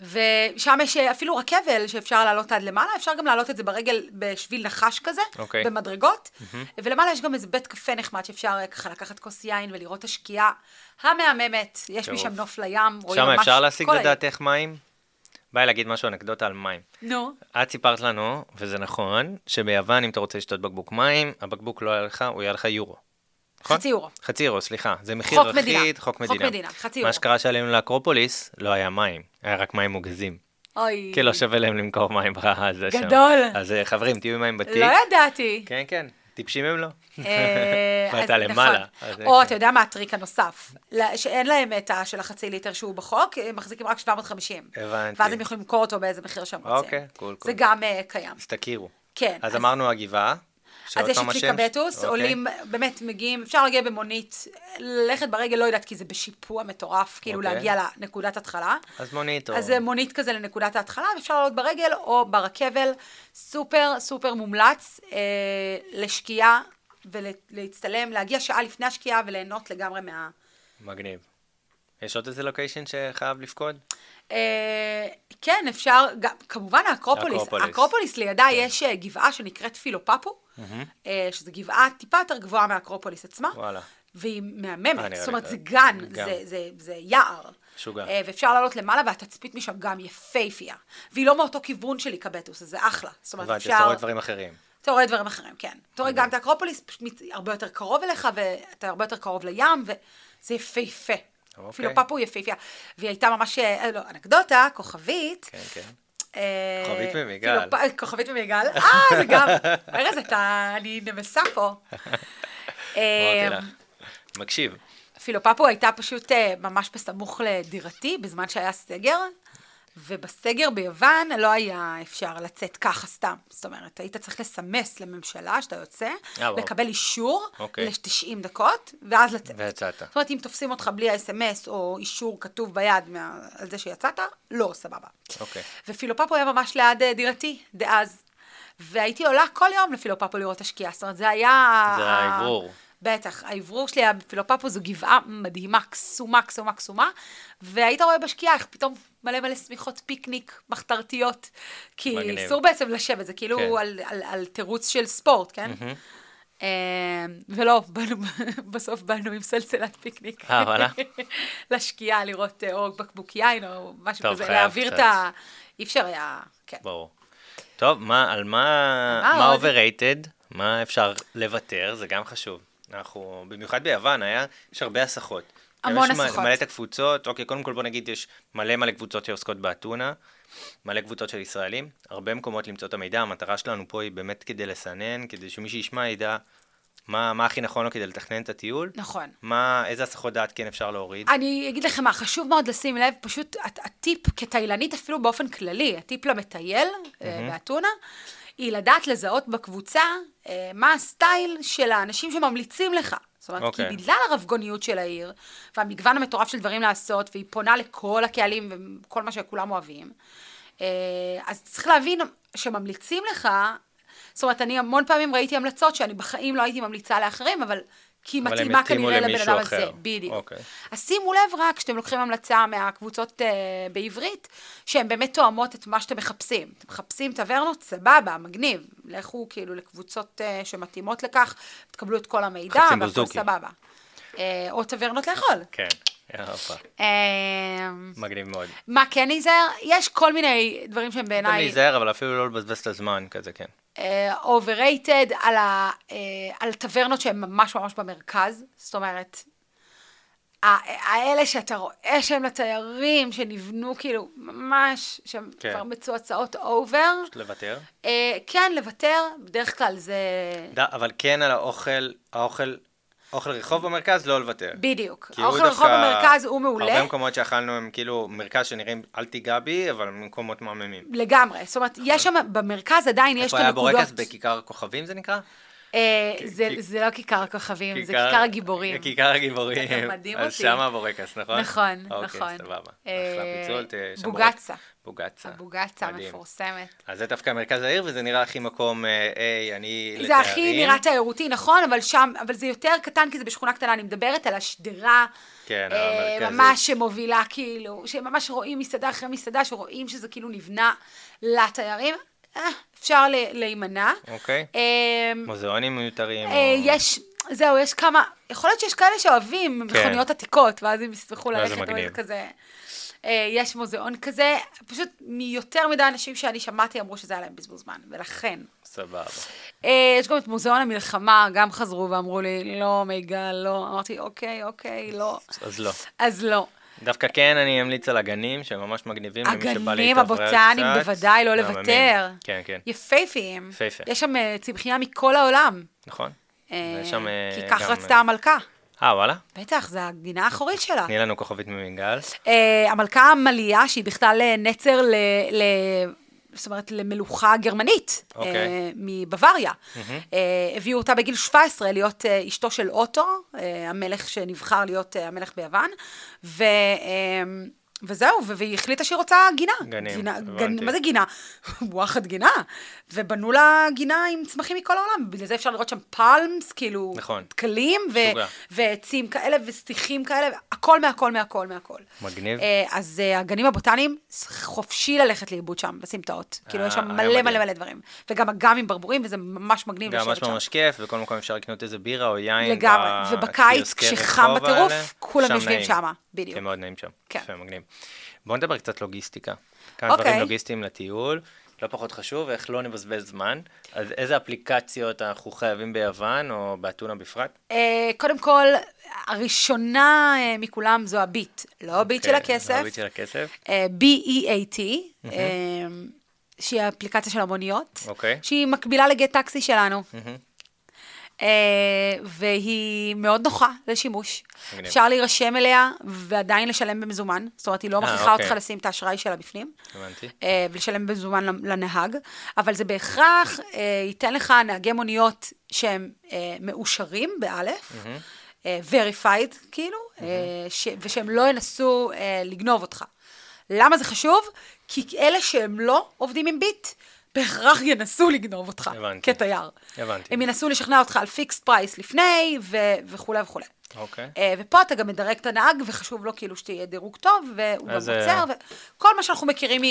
ושם יש אה, אפילו רכבל שאפשר לעלות עד למעלה, אפשר גם לעלות את זה ברגל בשביל נחש כזה, אוקיי. במדרגות, ולמעלה יש גם איזה בית קפה נחמד שאפשר אה, ככה לקחת כוס יין ולראות את השקיעה המהממת, יש טירוף. משם נוף לים, רואים שם ממש אפשר להשיג. לדעתך מים? בא לי להגיד משהו אנקדוטה על מים. נו, את סיפרת לנו, וזה נכון, שביוון אם אתה רוצה לשתות בקבוק מים, הבקבוק לא יהיה לך, הוא יהיה לך יורו. נכון? חצי יורו. חצי יורו, סליחה. זה מחיר חוק מדינה. אחיד, חוק חוק מדינה. מדינה, חצי מה יורו. שקרה שעלינו לאקרופוליס, לא היה מים, היה רק מים מוגזים. אוי, כי לא שווה להם למכור מים בזה שם. גדול. אז אה, חברים, תהיו עם מים בתיק. לא ידעתי. כן, כן, טיפשים הם לא. אה, ואתה למעלה, נכון. אז זה או כן. אתה יודע מה הטריק הנוסף? שאין להם את של החצי ליטר שהוא בחוק, הם מחזיקים רק 750. הבנתי. ואז הם יכולים למכור אותו באיזה מחיר שהם רוצים. אוקיי, cool, זה cool. גם אה, קיים. אז תכירו. כן. אז אמרנו הגבעה. אז יש את השם? ליקבטוס, אוקיי. עולים, באמת מגיעים, אפשר להגיע במונית, ללכת ברגל, לא יודעת, כי זה בשיפוע מטורף, כאילו אוקיי. להגיע לנקודת התחלה. אז מונית או... אז זה מונית כזה לנקודת ההתחלה, ואפשר לעלות ברגל או ברכבל. סופר סופר מומלץ אה, לשקיעה ולהצטלם, להגיע שעה לפני השקיעה וליהנות לגמרי מה... מגניב. יש עוד איזה לוקיישן שחייב לפקוד? אה, כן, אפשר, גם, כמובן האקרופוליס. האקרופוליס. האקרופוליס לידה יש אה, גבעה שנקראת פילופפו, אה, שזו גבעה טיפה יותר גבוהה מהאקרופוליס עצמה. וואלה. והיא מהממת, זאת אומרת, זה- גן, גם. זה, זה, זה יער. משוגע. אה, ואפשר לעלות למעלה, והתצפית משם גם יפייפייה. והיא לא מאותו כיוון של איקבטוס, אז זה אחלה. זאת אומרת, אפשר... אתה רואה דברים אחרים. אתה רואה דברים אחרים, כן. אתה רואה גם את האקרופוליס, פשוט הרבה יותר קרוב אליך, ואתה הרבה יותר קרוב לים, וזה יפהפה. אוקיי. אפילו פאפו היא יפהפייה. והיא הייתה ממש, אה, לא, אנקדוטה, כוכבית. כן, כן. אה, כוכבית ממיגל. אפילו פ- כוכבית ממיגל. אה, זה גם. ארז, אתה, אני נמסה פה. אה, אמרתי לך. מקשיב. פילופפו הייתה פשוט אה, ממש בסמוך לדירתי, בזמן שהיה סגר, ובסגר ביוון לא היה אפשר לצאת ככה סתם. זאת אומרת, היית צריך לסמס לממשלה שאתה יוצא, אה. לקבל אישור אוקיי. ל-90 דקות, ואז לצאת. ויצאת. זאת אומרת, אם תופסים אותך בלי ה-SMS או אישור כתוב ביד מה... על זה שיצאת, לא, סבבה. אוקיי. ופילופפו היה ממש ליד אה, דירתי, דאז. והייתי עולה כל יום לפילופפו לראות השקיעה. זאת אומרת, זה היה... זה האוורור. בטח, האוורור שלי היה בפילופפו זו גבעה מדהימה, קסומה, קסומה, קסומה, והיית רואה בשקיעה איך פתאום מלא מלא שמיכות פיקניק מחתרתיות, כי. אסור בעצם לשבת, זה כאילו כן. על, על, על תירוץ של ספורט, כן? אה, ולא, באנו, בסוף באנו עם סלסלת פיקניק. אה, וואלה? לשקיעה, לראות אה, או בקבוק יין או משהו טוב, כזה, להעביר קצת. את ה... אי אפשר היה, כן. ברור. טוב, מה, על מה, מה מה overrated? מה אפשר לוותר? זה גם חשוב. אנחנו, במיוחד ביוון, היה, יש הרבה הסחות. המון יש הסחות. מלא את הקבוצות, אוקיי, קודם כל בוא נגיד, יש מלא מלא קבוצות שעוסקות באתונה, מלא קבוצות של ישראלים, הרבה מקומות למצוא את המידע, המטרה שלנו פה היא באמת כדי לסנן, כדי שמי שישמע ידע מה, מה הכי נכון לו כדי לתכנן את הטיול, נכון. מה, איזה הסחות דעת כן אפשר להוריד. אני אגיד לכם מה, חשוב מאוד לשים לב, פשוט הט- הטיפ כתיילנית אפילו באופן כללי, הטיפ למטייל אה, באתונה, היא לדעת לזהות בקבוצה אה, מה הסטייל של האנשים שממליצים לך. זאת אומרת, אוקיי. כי בגלל הרבגוניות של העיר, והמגוון המטורף של דברים לעשות, והיא פונה לכל הקהלים וכל מה שכולם אוהבים, אה, אז צריך להבין שממליצים לך, זאת אומרת, אני המון פעמים ראיתי המלצות שאני בחיים לא הייתי ממליצה לאחרים, אבל כי היא מתאימה כנראה לבן אדם. הזה, בדיוק. אוקיי. אז שימו לב רק כשאתם לוקחים המלצה מהקבוצות אה, בעברית, שהן באמת תואמות את מה שאתם מחפשים. אתם מחפשים טברנות, סבבה, מגניב. לכו כאילו לקבוצות אה, שמתאימות לכך, תקבלו את כל המידע, והכל. סבבה. אה, או טברנות לאכול. כן, מגניב מאוד. מה כן להיזהר? יש כל מיני דברים שהם בעיניי להיזהר, אבל אפילו לא לבזבז את הזמן, כזה, כן. overrated על, ה, אה, על טברנות שהן ממש ממש במרכז, זאת אומרת, האלה שאתה רואה שהם לתיירים, שנבנו כאילו ממש, שהם כן. כבר מצועצעות over, לוותר. אה, כן, לוותר, בדרך כלל זה... ד- אבל כן על האוכל, האוכל, אוכל רחוב במרכז, לא לוותר. בדיוק. האוכל רחוב במרכז הוא מעולה. הרבה מקומות שאכלנו הם כאילו מרכז שנראים, אל תיגע בי, אבל מקומות מהממים. לגמרי. זאת אומרת, יש שם, במרכז עדיין יש את איפה היה הנקודות... בורקס? בכיכר הכוכבים זה נקרא? אה, זה, לא כיכר הכוכבים, זה כיכר הגיבורים. כיכר הגיבורים. מדהים אז אותי. שם הבורקס, נכון? נכון, אוקיי, נכון. סבבה. אה, אחלה פיצול, בוגצה. הבוגצה מדהים. המפורסמת. אז זה דווקא מרכז העיר, וזה נראה הכי מקום, אה, היי, אני לתיירים. זה הכי נראה תיירותי, נכון, אבל שם, אבל זה יותר קטן כי זה בשכונה קטנה, אני מדברת על השדרה, כן, אה, המרכזית. ממש שמובילה כאילו, שממש רואים מסעדה אחרי מסעדה, שרואים שזה כאילו נבנה לתיירים, אה, אפשר להימנע. אוקיי. אה, מוזיאונים מיותרים. אה, או- יש, זהו, יש כמה, יכול להיות שיש כאלה שאוהבים כן. מכוניות עתיקות, ואז הם ישמחו זה ללכת כזה. אה, יש מוזיאון כזה, פשוט מיותר מדי אנשים שאני שמעתי אמרו שזה היה להם בזבוז זמן, ולכן. סבבה. אה, יש גם את מוזיאון המלחמה, גם חזרו ואמרו לי, לא, מיגל, לא. אמרתי, אוקיי, אוקיי, לא. אז לא. אז לא. דווקא כן אני אמליץ על הגנים, שהם ממש מגניבים למי שבא הגנים להתאוורר הבוטניים קצת. בוודאי לא. לוותר. כן, כן, יפייפיים. יפהפה. יש שם אה, צמחייה מכל העולם. נכון. ויש שם, כי כך רצתה המלכה. אה, וואלה? בטח, זה הגינה האחורית שלה. תני לנו כוכבית ממינגל. אה, המלכה עמליה, שהיא בכלל אה, נצר ל... ל... זאת אומרת, למלוכה גרמנית, אוקיי. אה, מבוואריה. אה, הביאו אותה בגיל 17 להיות אה, אשתו של אוטו, אה, המלך שנבחר להיות אה, המלך ביוון, וזהו, והיא החליטה שהיא רוצה גינה. גנים, גינה, הבנתי. מה זה גינה? וואחד גינה. ובנו לה גינה עם צמחים מכל העולם. בגלל זה אפשר לראות שם פלמס, כאילו, נכון. דקלים, ו-. ועצים כאלה, וסטיחים כאלה, הכל מהכל מהכל מהכל. מגניב. אה, אז אה, הגנים הבוטניים, חופשי ללכת לאיבוד שם, בסמטאות. כאילו, יש אה, שם מלא מדהים. מלא מלא דברים. וגם אגם עם ברבורים, וזה ממש מגניב גם לשבת ממש שם. ממש כיף, בכל מקום אפשר לקנות איזה בירה או יין. לגמרי, ובקיץ, כשחם בטירוף, כולם שם יושבים נעים. בדיוק. כן, מאוד נעים שם. כן. מגניב. בואו נדבר קצת לוגיסטיקה. כמה אוקיי. דברים לוגיסטיים לטיול, לא פחות חשוב, איך לא נבזבז זמן. אז איזה אפליקציות אנחנו חייבים ביוון, או באתונה בפרט? אה, קודם כל, הראשונה אה, מכולם זו הביט, לא הביט של אוקיי, הכסף, הביט של הכסף. אה, B-E-A-T, אה, שהיא האפליקציה של המוניות, אוקיי. שהיא מקבילה לגט טקסי שלנו. מהמם. אה, והיא מאוד נוחה לשימוש. אפשר להירשם אליה ועדיין לשלם במזומן, זאת אומרת, היא לא מכריחה אוקיי. אותך לשים את האשראי שלה בפנים. הבנתי. אה, ולשלם במזומן לנהג, אבל זה בהכרח אה, ייתן לך נהגי מוניות שהם אה, מאושרים, באלף, אה, verified, כאילו, אה, ש- ושהם לא ינסו אה, לגנוב אותך. למה זה חשוב? כי אלה שהם לא עובדים עם ביט, בהכרח ינסו לגנוב אותך הבנתי. כתייר. הבנתי. הם ינסו לשכנע אותך על fixed price לפני, ו- וכולי וכולי. אוקיי. אה, ופה אתה גם מדרג את הנהג, וחשוב לו כאילו שתהיה דירוג טוב, והוא גם אז, עוצר, אה, וכל מה שאנחנו מכירים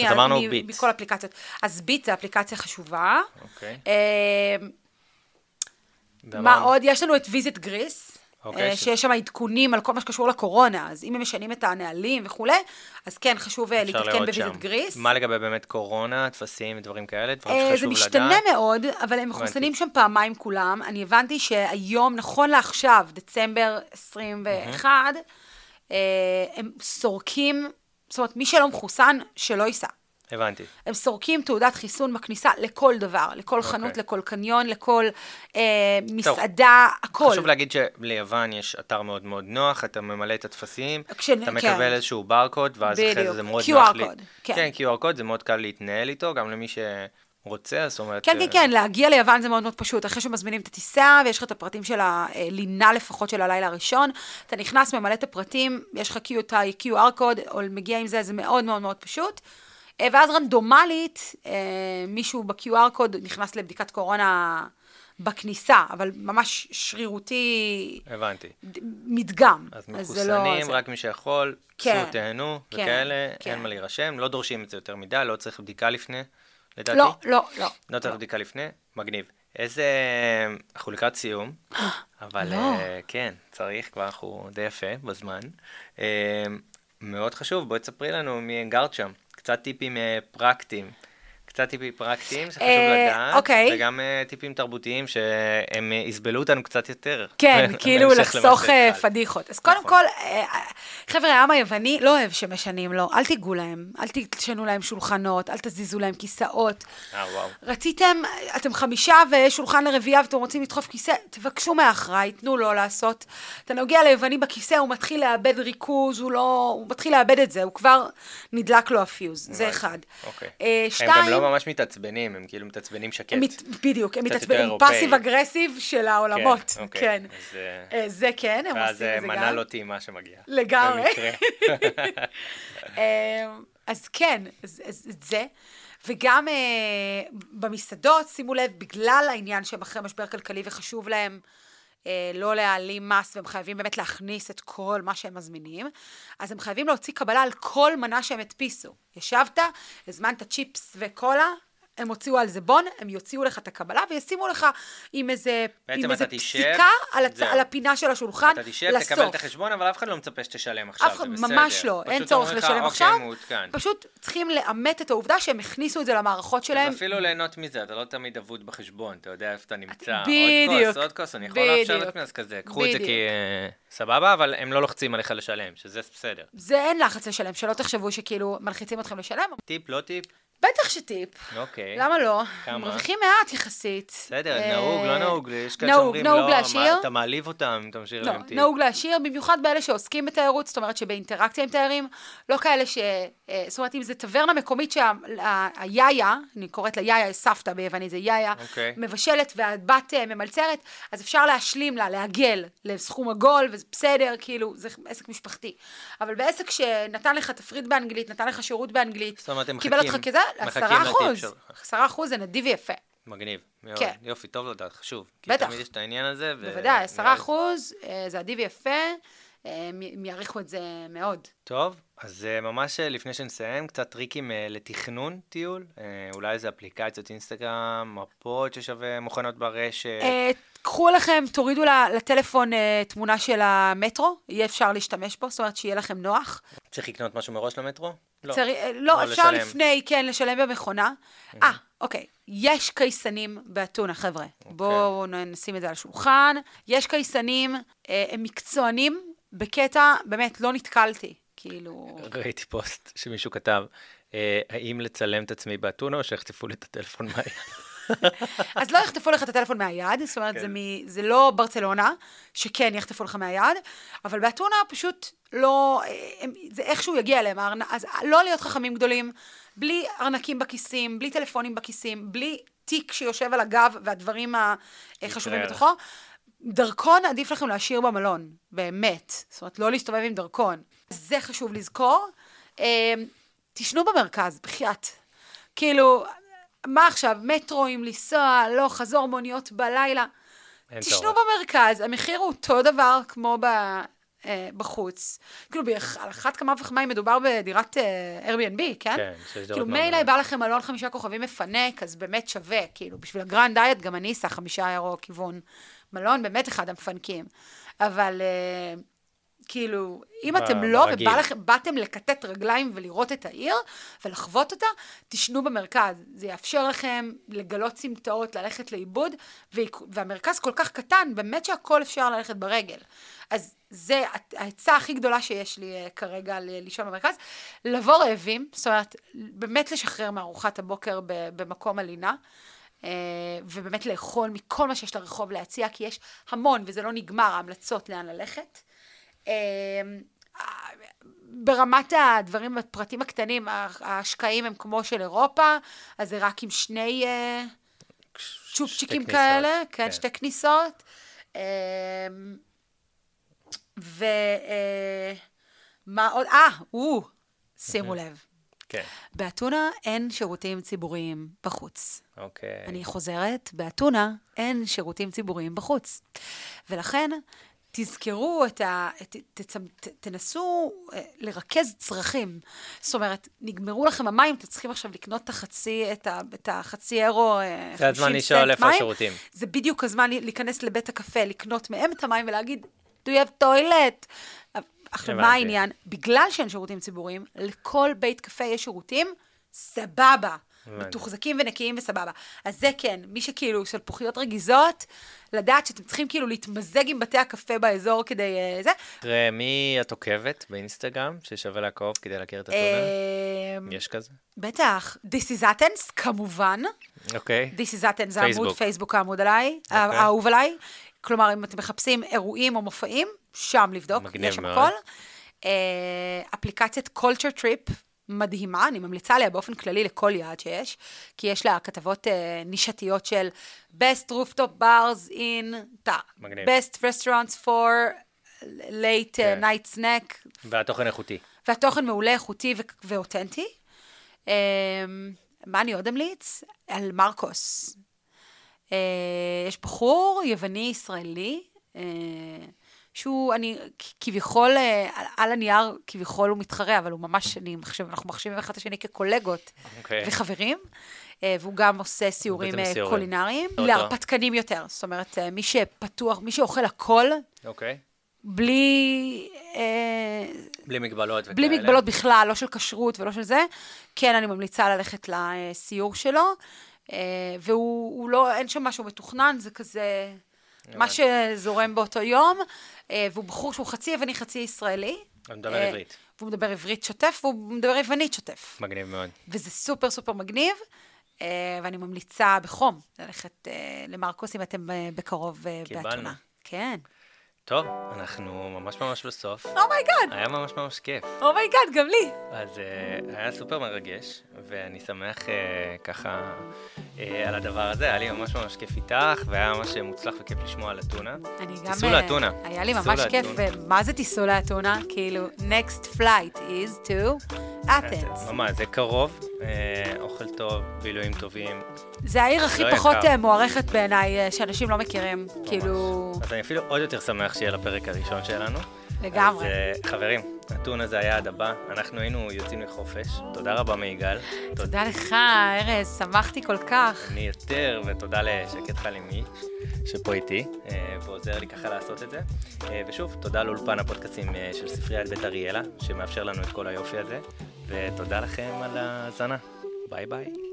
מ- ביט. מכל האפליקציות. אז ביט זה אפליקציה חשובה. אוקיי. אה, מה עוד? יש לנו את ויזיט גריס. אוקיי, אה, ש- שיש שם עדכונים על כל מה שקשור לקורונה, אז אם הם משנים את הנהלים וכולי, אז כן, חשוב אה, להתעדכן שם. גריס. מה לגבי באמת קורונה, טפסים ודברים כאלה? דברים אה, שחשוב זה לדעת? משתנה מאוד, אבל הם מחוסנים שם פעמיים כולם. אני הבנתי שהיום, נכון לעכשיו, דצמבר 21, אה, הם סורקים, זאת אומרת, מי שלא מחוסן, שלא ייסע. הבנתי. הם סורקים תעודת חיסון בכניסה לכל דבר, לכל חנות, אוקיי. לכל קניון, לכל אה, מסעדה, הכל. חשוב להגיד שליוון יש אתר מאוד מאוד נוח, אתה ממלא את הטפסים, כש- אתה כן. מקבל איזשהו ברקוד, ואז אחרי זה בדיוק. זה מאוד QR נוח לי. קוד, כן. כן, QR קוד, זה מאוד קל להתנהל איתו, גם למי שרוצה, זאת אומרת... כן, אה, כן, כן, להגיע ליוון זה מאוד מאוד פשוט. אחרי שמזמינים את הטיסה, ויש לך את הפרטים של הלינה לפחות של הלילה הראשון, אתה נכנס, ממלא את הפרטים, יש לך Q- את ה-QR קוד, או מגיע עם זה, זה מאוד מאוד מאוד פשוט. אה, ואז רנדומלית, אה, מישהו ב-QR קוד נכנס לבדיקת קורונה בכניסה, אבל ממש שרירותי, הבנתי. מדגם. אז לא מחוסנים, זה. רק מי שיכול, כן, צאו, תהנו, כן, וכאלה, כן. אין מה להירשם, לא דורשים את זה יותר מדי, לא צריך בדיקה לפני, לדעתי. לא, לא, לא. לא צריך בדיקה לפני, מגניב. איזה... אנחנו לקראת סיום, אבל לא. אה, כן, צריך, כבר אנחנו די יפה בזמן. אה, מאוד חשוב, בואי תספרי לנו מי גרת שם. קצת טיפים אה, פרקטיים. קצת טיפים פרקטיים שחשוב אה, לדעת, אוקיי. וגם אה, טיפים תרבותיים שהם אה, יסבלו אותנו קצת יותר. כן, כאילו לחסוך. פדיחות. אז קודם נכון. כל, חבר'ה, העם היווני לא אוהב שמשנים לו, אל תיגעו להם, אל תשנו להם שולחנות, אל תזיזו להם כיסאות. רציתם, אתם חמישה ויש שולחן לרביעייה ואתם רוצים לדחוף כיסא, תבקשו מהאחראי, תנו לו לעשות. אתה נוגע ליווני בכיסא, הוא מתחיל לאבד ריכוז, הוא לא, הוא מתחיל לאבד את זה, הוא כבר נדלק לו הפיוז, זה. אחד. אוקיי. שתיים, גם לא ממש מתעצבנים, הם כאילו מתעצבנים שקט. מת, בדיוק, הם מתעצבנים. passive aggressive של העולמות, כן, אוקיי. כן. אז, אה, אה, זה כן, הם ואז עושים אה, את זה גם. מנה לא טעימה שמגיעה. לגמרי. אמ, אז כן, אז, אז את זה. וגם אה, במסעדות, שימו לב, בגלל העניין שהם אחרי משבר כלכלי וחשוב להם אה, לא להעלים מס, והם חייבים באמת להכניס את כל מה שהם מזמינים, אז הם חייבים להוציא קבלה על כל מנה שהם הדפיסו. ישבת, הזמנת צ'יפס וקולה, הם הוציאו על זה בון, הם יוציאו לך את הקבלה וישימו לך עם איזה, עם איזה פסיקה על, הצ... על הפינה של השולחן אתה תשב, לסוף. תקבל את החשבון, אבל אף אחד לא מצפה שתשלם עכשיו, זה בסדר. ממש לא, אין צורך לשלם "אוקיי, עכשיו, מעודכן." פשוט צריכים לאמת את העובדה שהם הכניסו את זה למערכות שלהם. אז אפילו ליהנות מזה, אתה לא תמיד אבוד בחשבון, אתה יודע איפה אתה נמצא. בדיוק. עוד כוס, עוד כוס, אני יכול לאפשר. לעצמי, אז כזה, קחו את זה. כי אה, סבבה, אבל הם לא לוחצים עליך לשלם, שזה בסדר. זה אין לחץ לשלם, שלא תחשבו שכאילו מלחיצים אתכם לשלם. טיפ, לא טיפ? בטח שטיפ. אוקיי. למה לא? כמה? מרוויחים מעט יחסית. בסדר, אה, נהוג, לא נהוג, יש כאלה שאומרים, נהוג לא, להשאיר. אתה מעליב אותם, אתה משאיר לא, להם טיפ. נהוג להשאיר, במיוחד באלה שעוסקים בתיירות, זאת אומרת שבאינטראקציה עם תיירים, לא כאלה ש... אה, זאת אומרת, אם זה טברנה מקומית שהיאיה, אני קוראת לה יאיה, סבתא ביוונית זה יאיה, אוקיי. מבשלת והבת אה, ממלצרת, אז אפשר להשלים לה, לעגל לסכום עגול, וזה בסדר, כאילו, זה עסק משפחתי. אבל בעסק שנתן לך תפריט באנגלית, נתן לך שירות באנגלית, קיבל אותך כזה, מחכים עשרה לטיפ אחוז, שלך. עשרה אחוז זה נדיב ויפה. מגניב, מאוד. כן. יופי, טוב לדעת, חשוב. בטח. כי תמיד יש את העניין הזה. ו- בוודאי, עשרה אחוז, אה, זה עדיף ויפה, אה, הם הם יעריכו את זה מאוד. טוב, אז אה, ממש אה, לפני שנסיים, קצת טריקים אה, לתכנון טיול. אה, אולי איזה אפליקציות אינסטגרם, מפות ששווה מוכנות ברשת. אה, קחו לכם, תורידו לטלפון אה, תמונה של המטרו, יהיה אפשר להשתמש בו, זאת אומרת שיהיה לכם נוח. צריך לקנות משהו מראש למטרו? לא. צריך, אה, לא, אפשר לשלם. לפני, כן, לשלם במכונה. אה, אוקיי. יש קייסנים באתונה, חבר'ה. אוקיי. בואו נשים את זה על השולחן. יש קייסנים, אה, הם מקצוענים, בקטע, באמת, לא נתקלתי. כאילו... ראיתי פוסט שמישהו כתב, אה, האם לצלם את עצמי באתונה או שיחטפו לי את הטלפון מהיד? אז לא יחטפו לך את הטלפון מהיד, זאת אומרת, כן. זה, מ, זה לא ברצלונה, שכן יחטפו לך מהיד, אבל באתונה פשוט לא, אה, זה איכשהו יגיע אליהם. אז לא להיות חכמים גדולים, בלי ארנקים בכיסים, בלי טלפונים בכיסים, בלי תיק שיושב על הגב והדברים החשובים. בתוכו. דרכון עדיף לכם להשאיר במלון, באמת. זאת אומרת, לא להסתובב עם דרכון. זה חשוב לזכור. אה, תשנו במרכז, בחייאת. כאילו, מה עכשיו, מטרואים, לנסוע, לא, חזור מוניות בלילה. תשנו. במרכז, המחיר הוא אותו דבר כמו ב, אה, בחוץ. כאילו, על אחת כמה וכמה אם מדובר בדירת אה, Airbnb, כן? כן, שיש דירות כאילו, מילא. בא לכם מלון חמישה כוכבים מפנק, אז באמת שווה. כאילו, בשביל הגרנד דיאט גם אני אסע חמישה אירו כיוון מלון, באמת אחד המפנקים. אבל... אה, כאילו, אם ב- אתם לא, ברגיל. ובא לכם, באתם לכתת רגליים ולראות את העיר ולחוות אותה, תשנו במרכז. זה יאפשר לכם לגלות סמטאות, ללכת לאיבוד, והמרכז כל כך קטן, באמת שהכל אפשר ללכת ברגל. אז זה העצה הכי גדולה שיש לי אה, כרגע ל- לישון במרכז. לבוא רעבים, זאת אומרת, באמת לשחרר מארוחת הבוקר במקום הלינה. אה, ובאמת לאכול מכל מה שיש לרחוב להציע, כי יש המון, וזה לא נגמר, ההמלצות לאן ללכת. אה, ברמת הדברים, הפרטים הקטנים, ההשקעים הם כמו של אירופה, אז זה רק עם שני אה, צ'ופצ'יקים כאלה, כן, כן. שתי כניסות. אה, ו... אה, עוד? אה, או, שימו לב. כן, באתונה אין שירותים ציבוריים בחוץ. אוקיי. אני חוזרת, באתונה אין שירותים ציבוריים בחוץ. ולכן, תזכרו את ה... ת, תצמ, ת, תנסו אה, לרכז צרכים. זאת אומרת, נגמרו לכם המים, אתם צריכים עכשיו לקנות את החצי, את, ה, את החצי אירו, אה, זה הזמן 50 לשאול סנט איפה מים. השירותים. זה בדיוק הזמן להיכנס לבית הקפה, לקנות מהם את המים ולהגיד, do you have toilet? עכשיו, מה. העניין? בגלל שאין שירותים ציבוריים, לכל בית קפה יש שירותים, סבבה. מתוחזקים ונקיים וסבבה. אז זה כן, מי שכאילו של פוחיות רגיזות, לדעת שאתם צריכים כאילו להתמזג עם בתי הקפה באזור כדי אה, זה. תראה, מי את עוקבת באינסטגרם ששווה לעקוב כדי להכיר את? אה, יש כזה? בטח, This is Athens, כמובן. אוקיי. This is Athens זה עמוד פייסבוק. העמוד עליי, אוקיי. האהוב עליי. כלומר, אם אתם מחפשים אירועים או מופעים, שם לבדוק, יש שם. הכל. אה, אפליקציית Culture Trip, מדהימה, אני ממליצה עליה באופן כללי לכל יעד שיש, כי יש לה כתבות אה, נישתיות של best rooftop bars in, מגניב. best restaurants for late uh, night snack, והתוכן איכותי. והתוכן מעולה, איכותי ו- ואותנטי. Um, מה אני עוד אמליץ? על מרקוס. Uh, יש בחור יווני-ישראלי, uh, שהוא, אני כביכול, uh, על, על הנייר כביכול הוא מתחרה, אבל הוא ממש, אני מחשב, אנחנו מחשיבים אחד את השני כקולגות אוקיי. וחברים. uh, והוא גם עושה סיורים סיורים. קולינריים. להרפתקנים יותר. זאת אומרת, מי שפתוח, מי שאוכל הכל, אוקיי. בלי... אה, בלי מגבלות וכאלה. בלי מגבלות בכלל, לא של כשרות ולא של זה, כן, אני ממליצה ללכת לסיור שלו, אה, והוא הוא לא, אין שם משהו מתוכנן, זה כזה מה הבנתי. שזורם באותו יום, אה, והוא בחור שהוא חצי יווני, חצי ישראלי. הוא מדבר אה, עברית. והוא מדבר עברית שוטף, והוא מדבר יוונית שוטף. מגניב מאוד. וזה סופר סופר מגניב, אה, ואני ממליצה בחום ללכת אה, למרקוס אם אתם אה, בקרוב אה. באתונה. כן. טוב, אנחנו ממש ממש בסוף. oh my god, היה ממש ממש כיף. oh my god, גם לי. אז uh, היה סופר מרגש, ואני שמח uh, ככה uh, על הדבר הזה, היה לי ממש ממש כיף איתך, והיה ממש מוצלח וכיף לשמוע על אתונה. אני גם... אה, לאתונה. היה לי ממש כיף. ומה זה תיסעו לאתונה? כאילו, next flight is to Athens. ממש, זה קרוב, אה, אוכל טוב, בילויים טובים. זה העיר הכי לא פחות יקר. אה, מוערכת בעיניי, אה, שאנשים לא מכירים. ממש. כאילו, אז אני אפילו עוד יותר שמח שיהיה לפרק הראשון שלנו. לגמרי. אז אה, חברים, אתונה זה היעד הבא, אנחנו היינו יוצאים לחופש. תודה רבה מיגאל. תודה לך, ארז, שמחתי כל כך. אני יותר, ותודה לשקט חלימי, שפה איתי, אה, ועוזר לי ככה לעשות את זה. אה, ושוב, תודה לאולפן הפודקאסים של ספריית בית אריאלה, שמאפשר לנו את כל היופי הזה, ותודה לכם על ההאזנה. ביי ביי.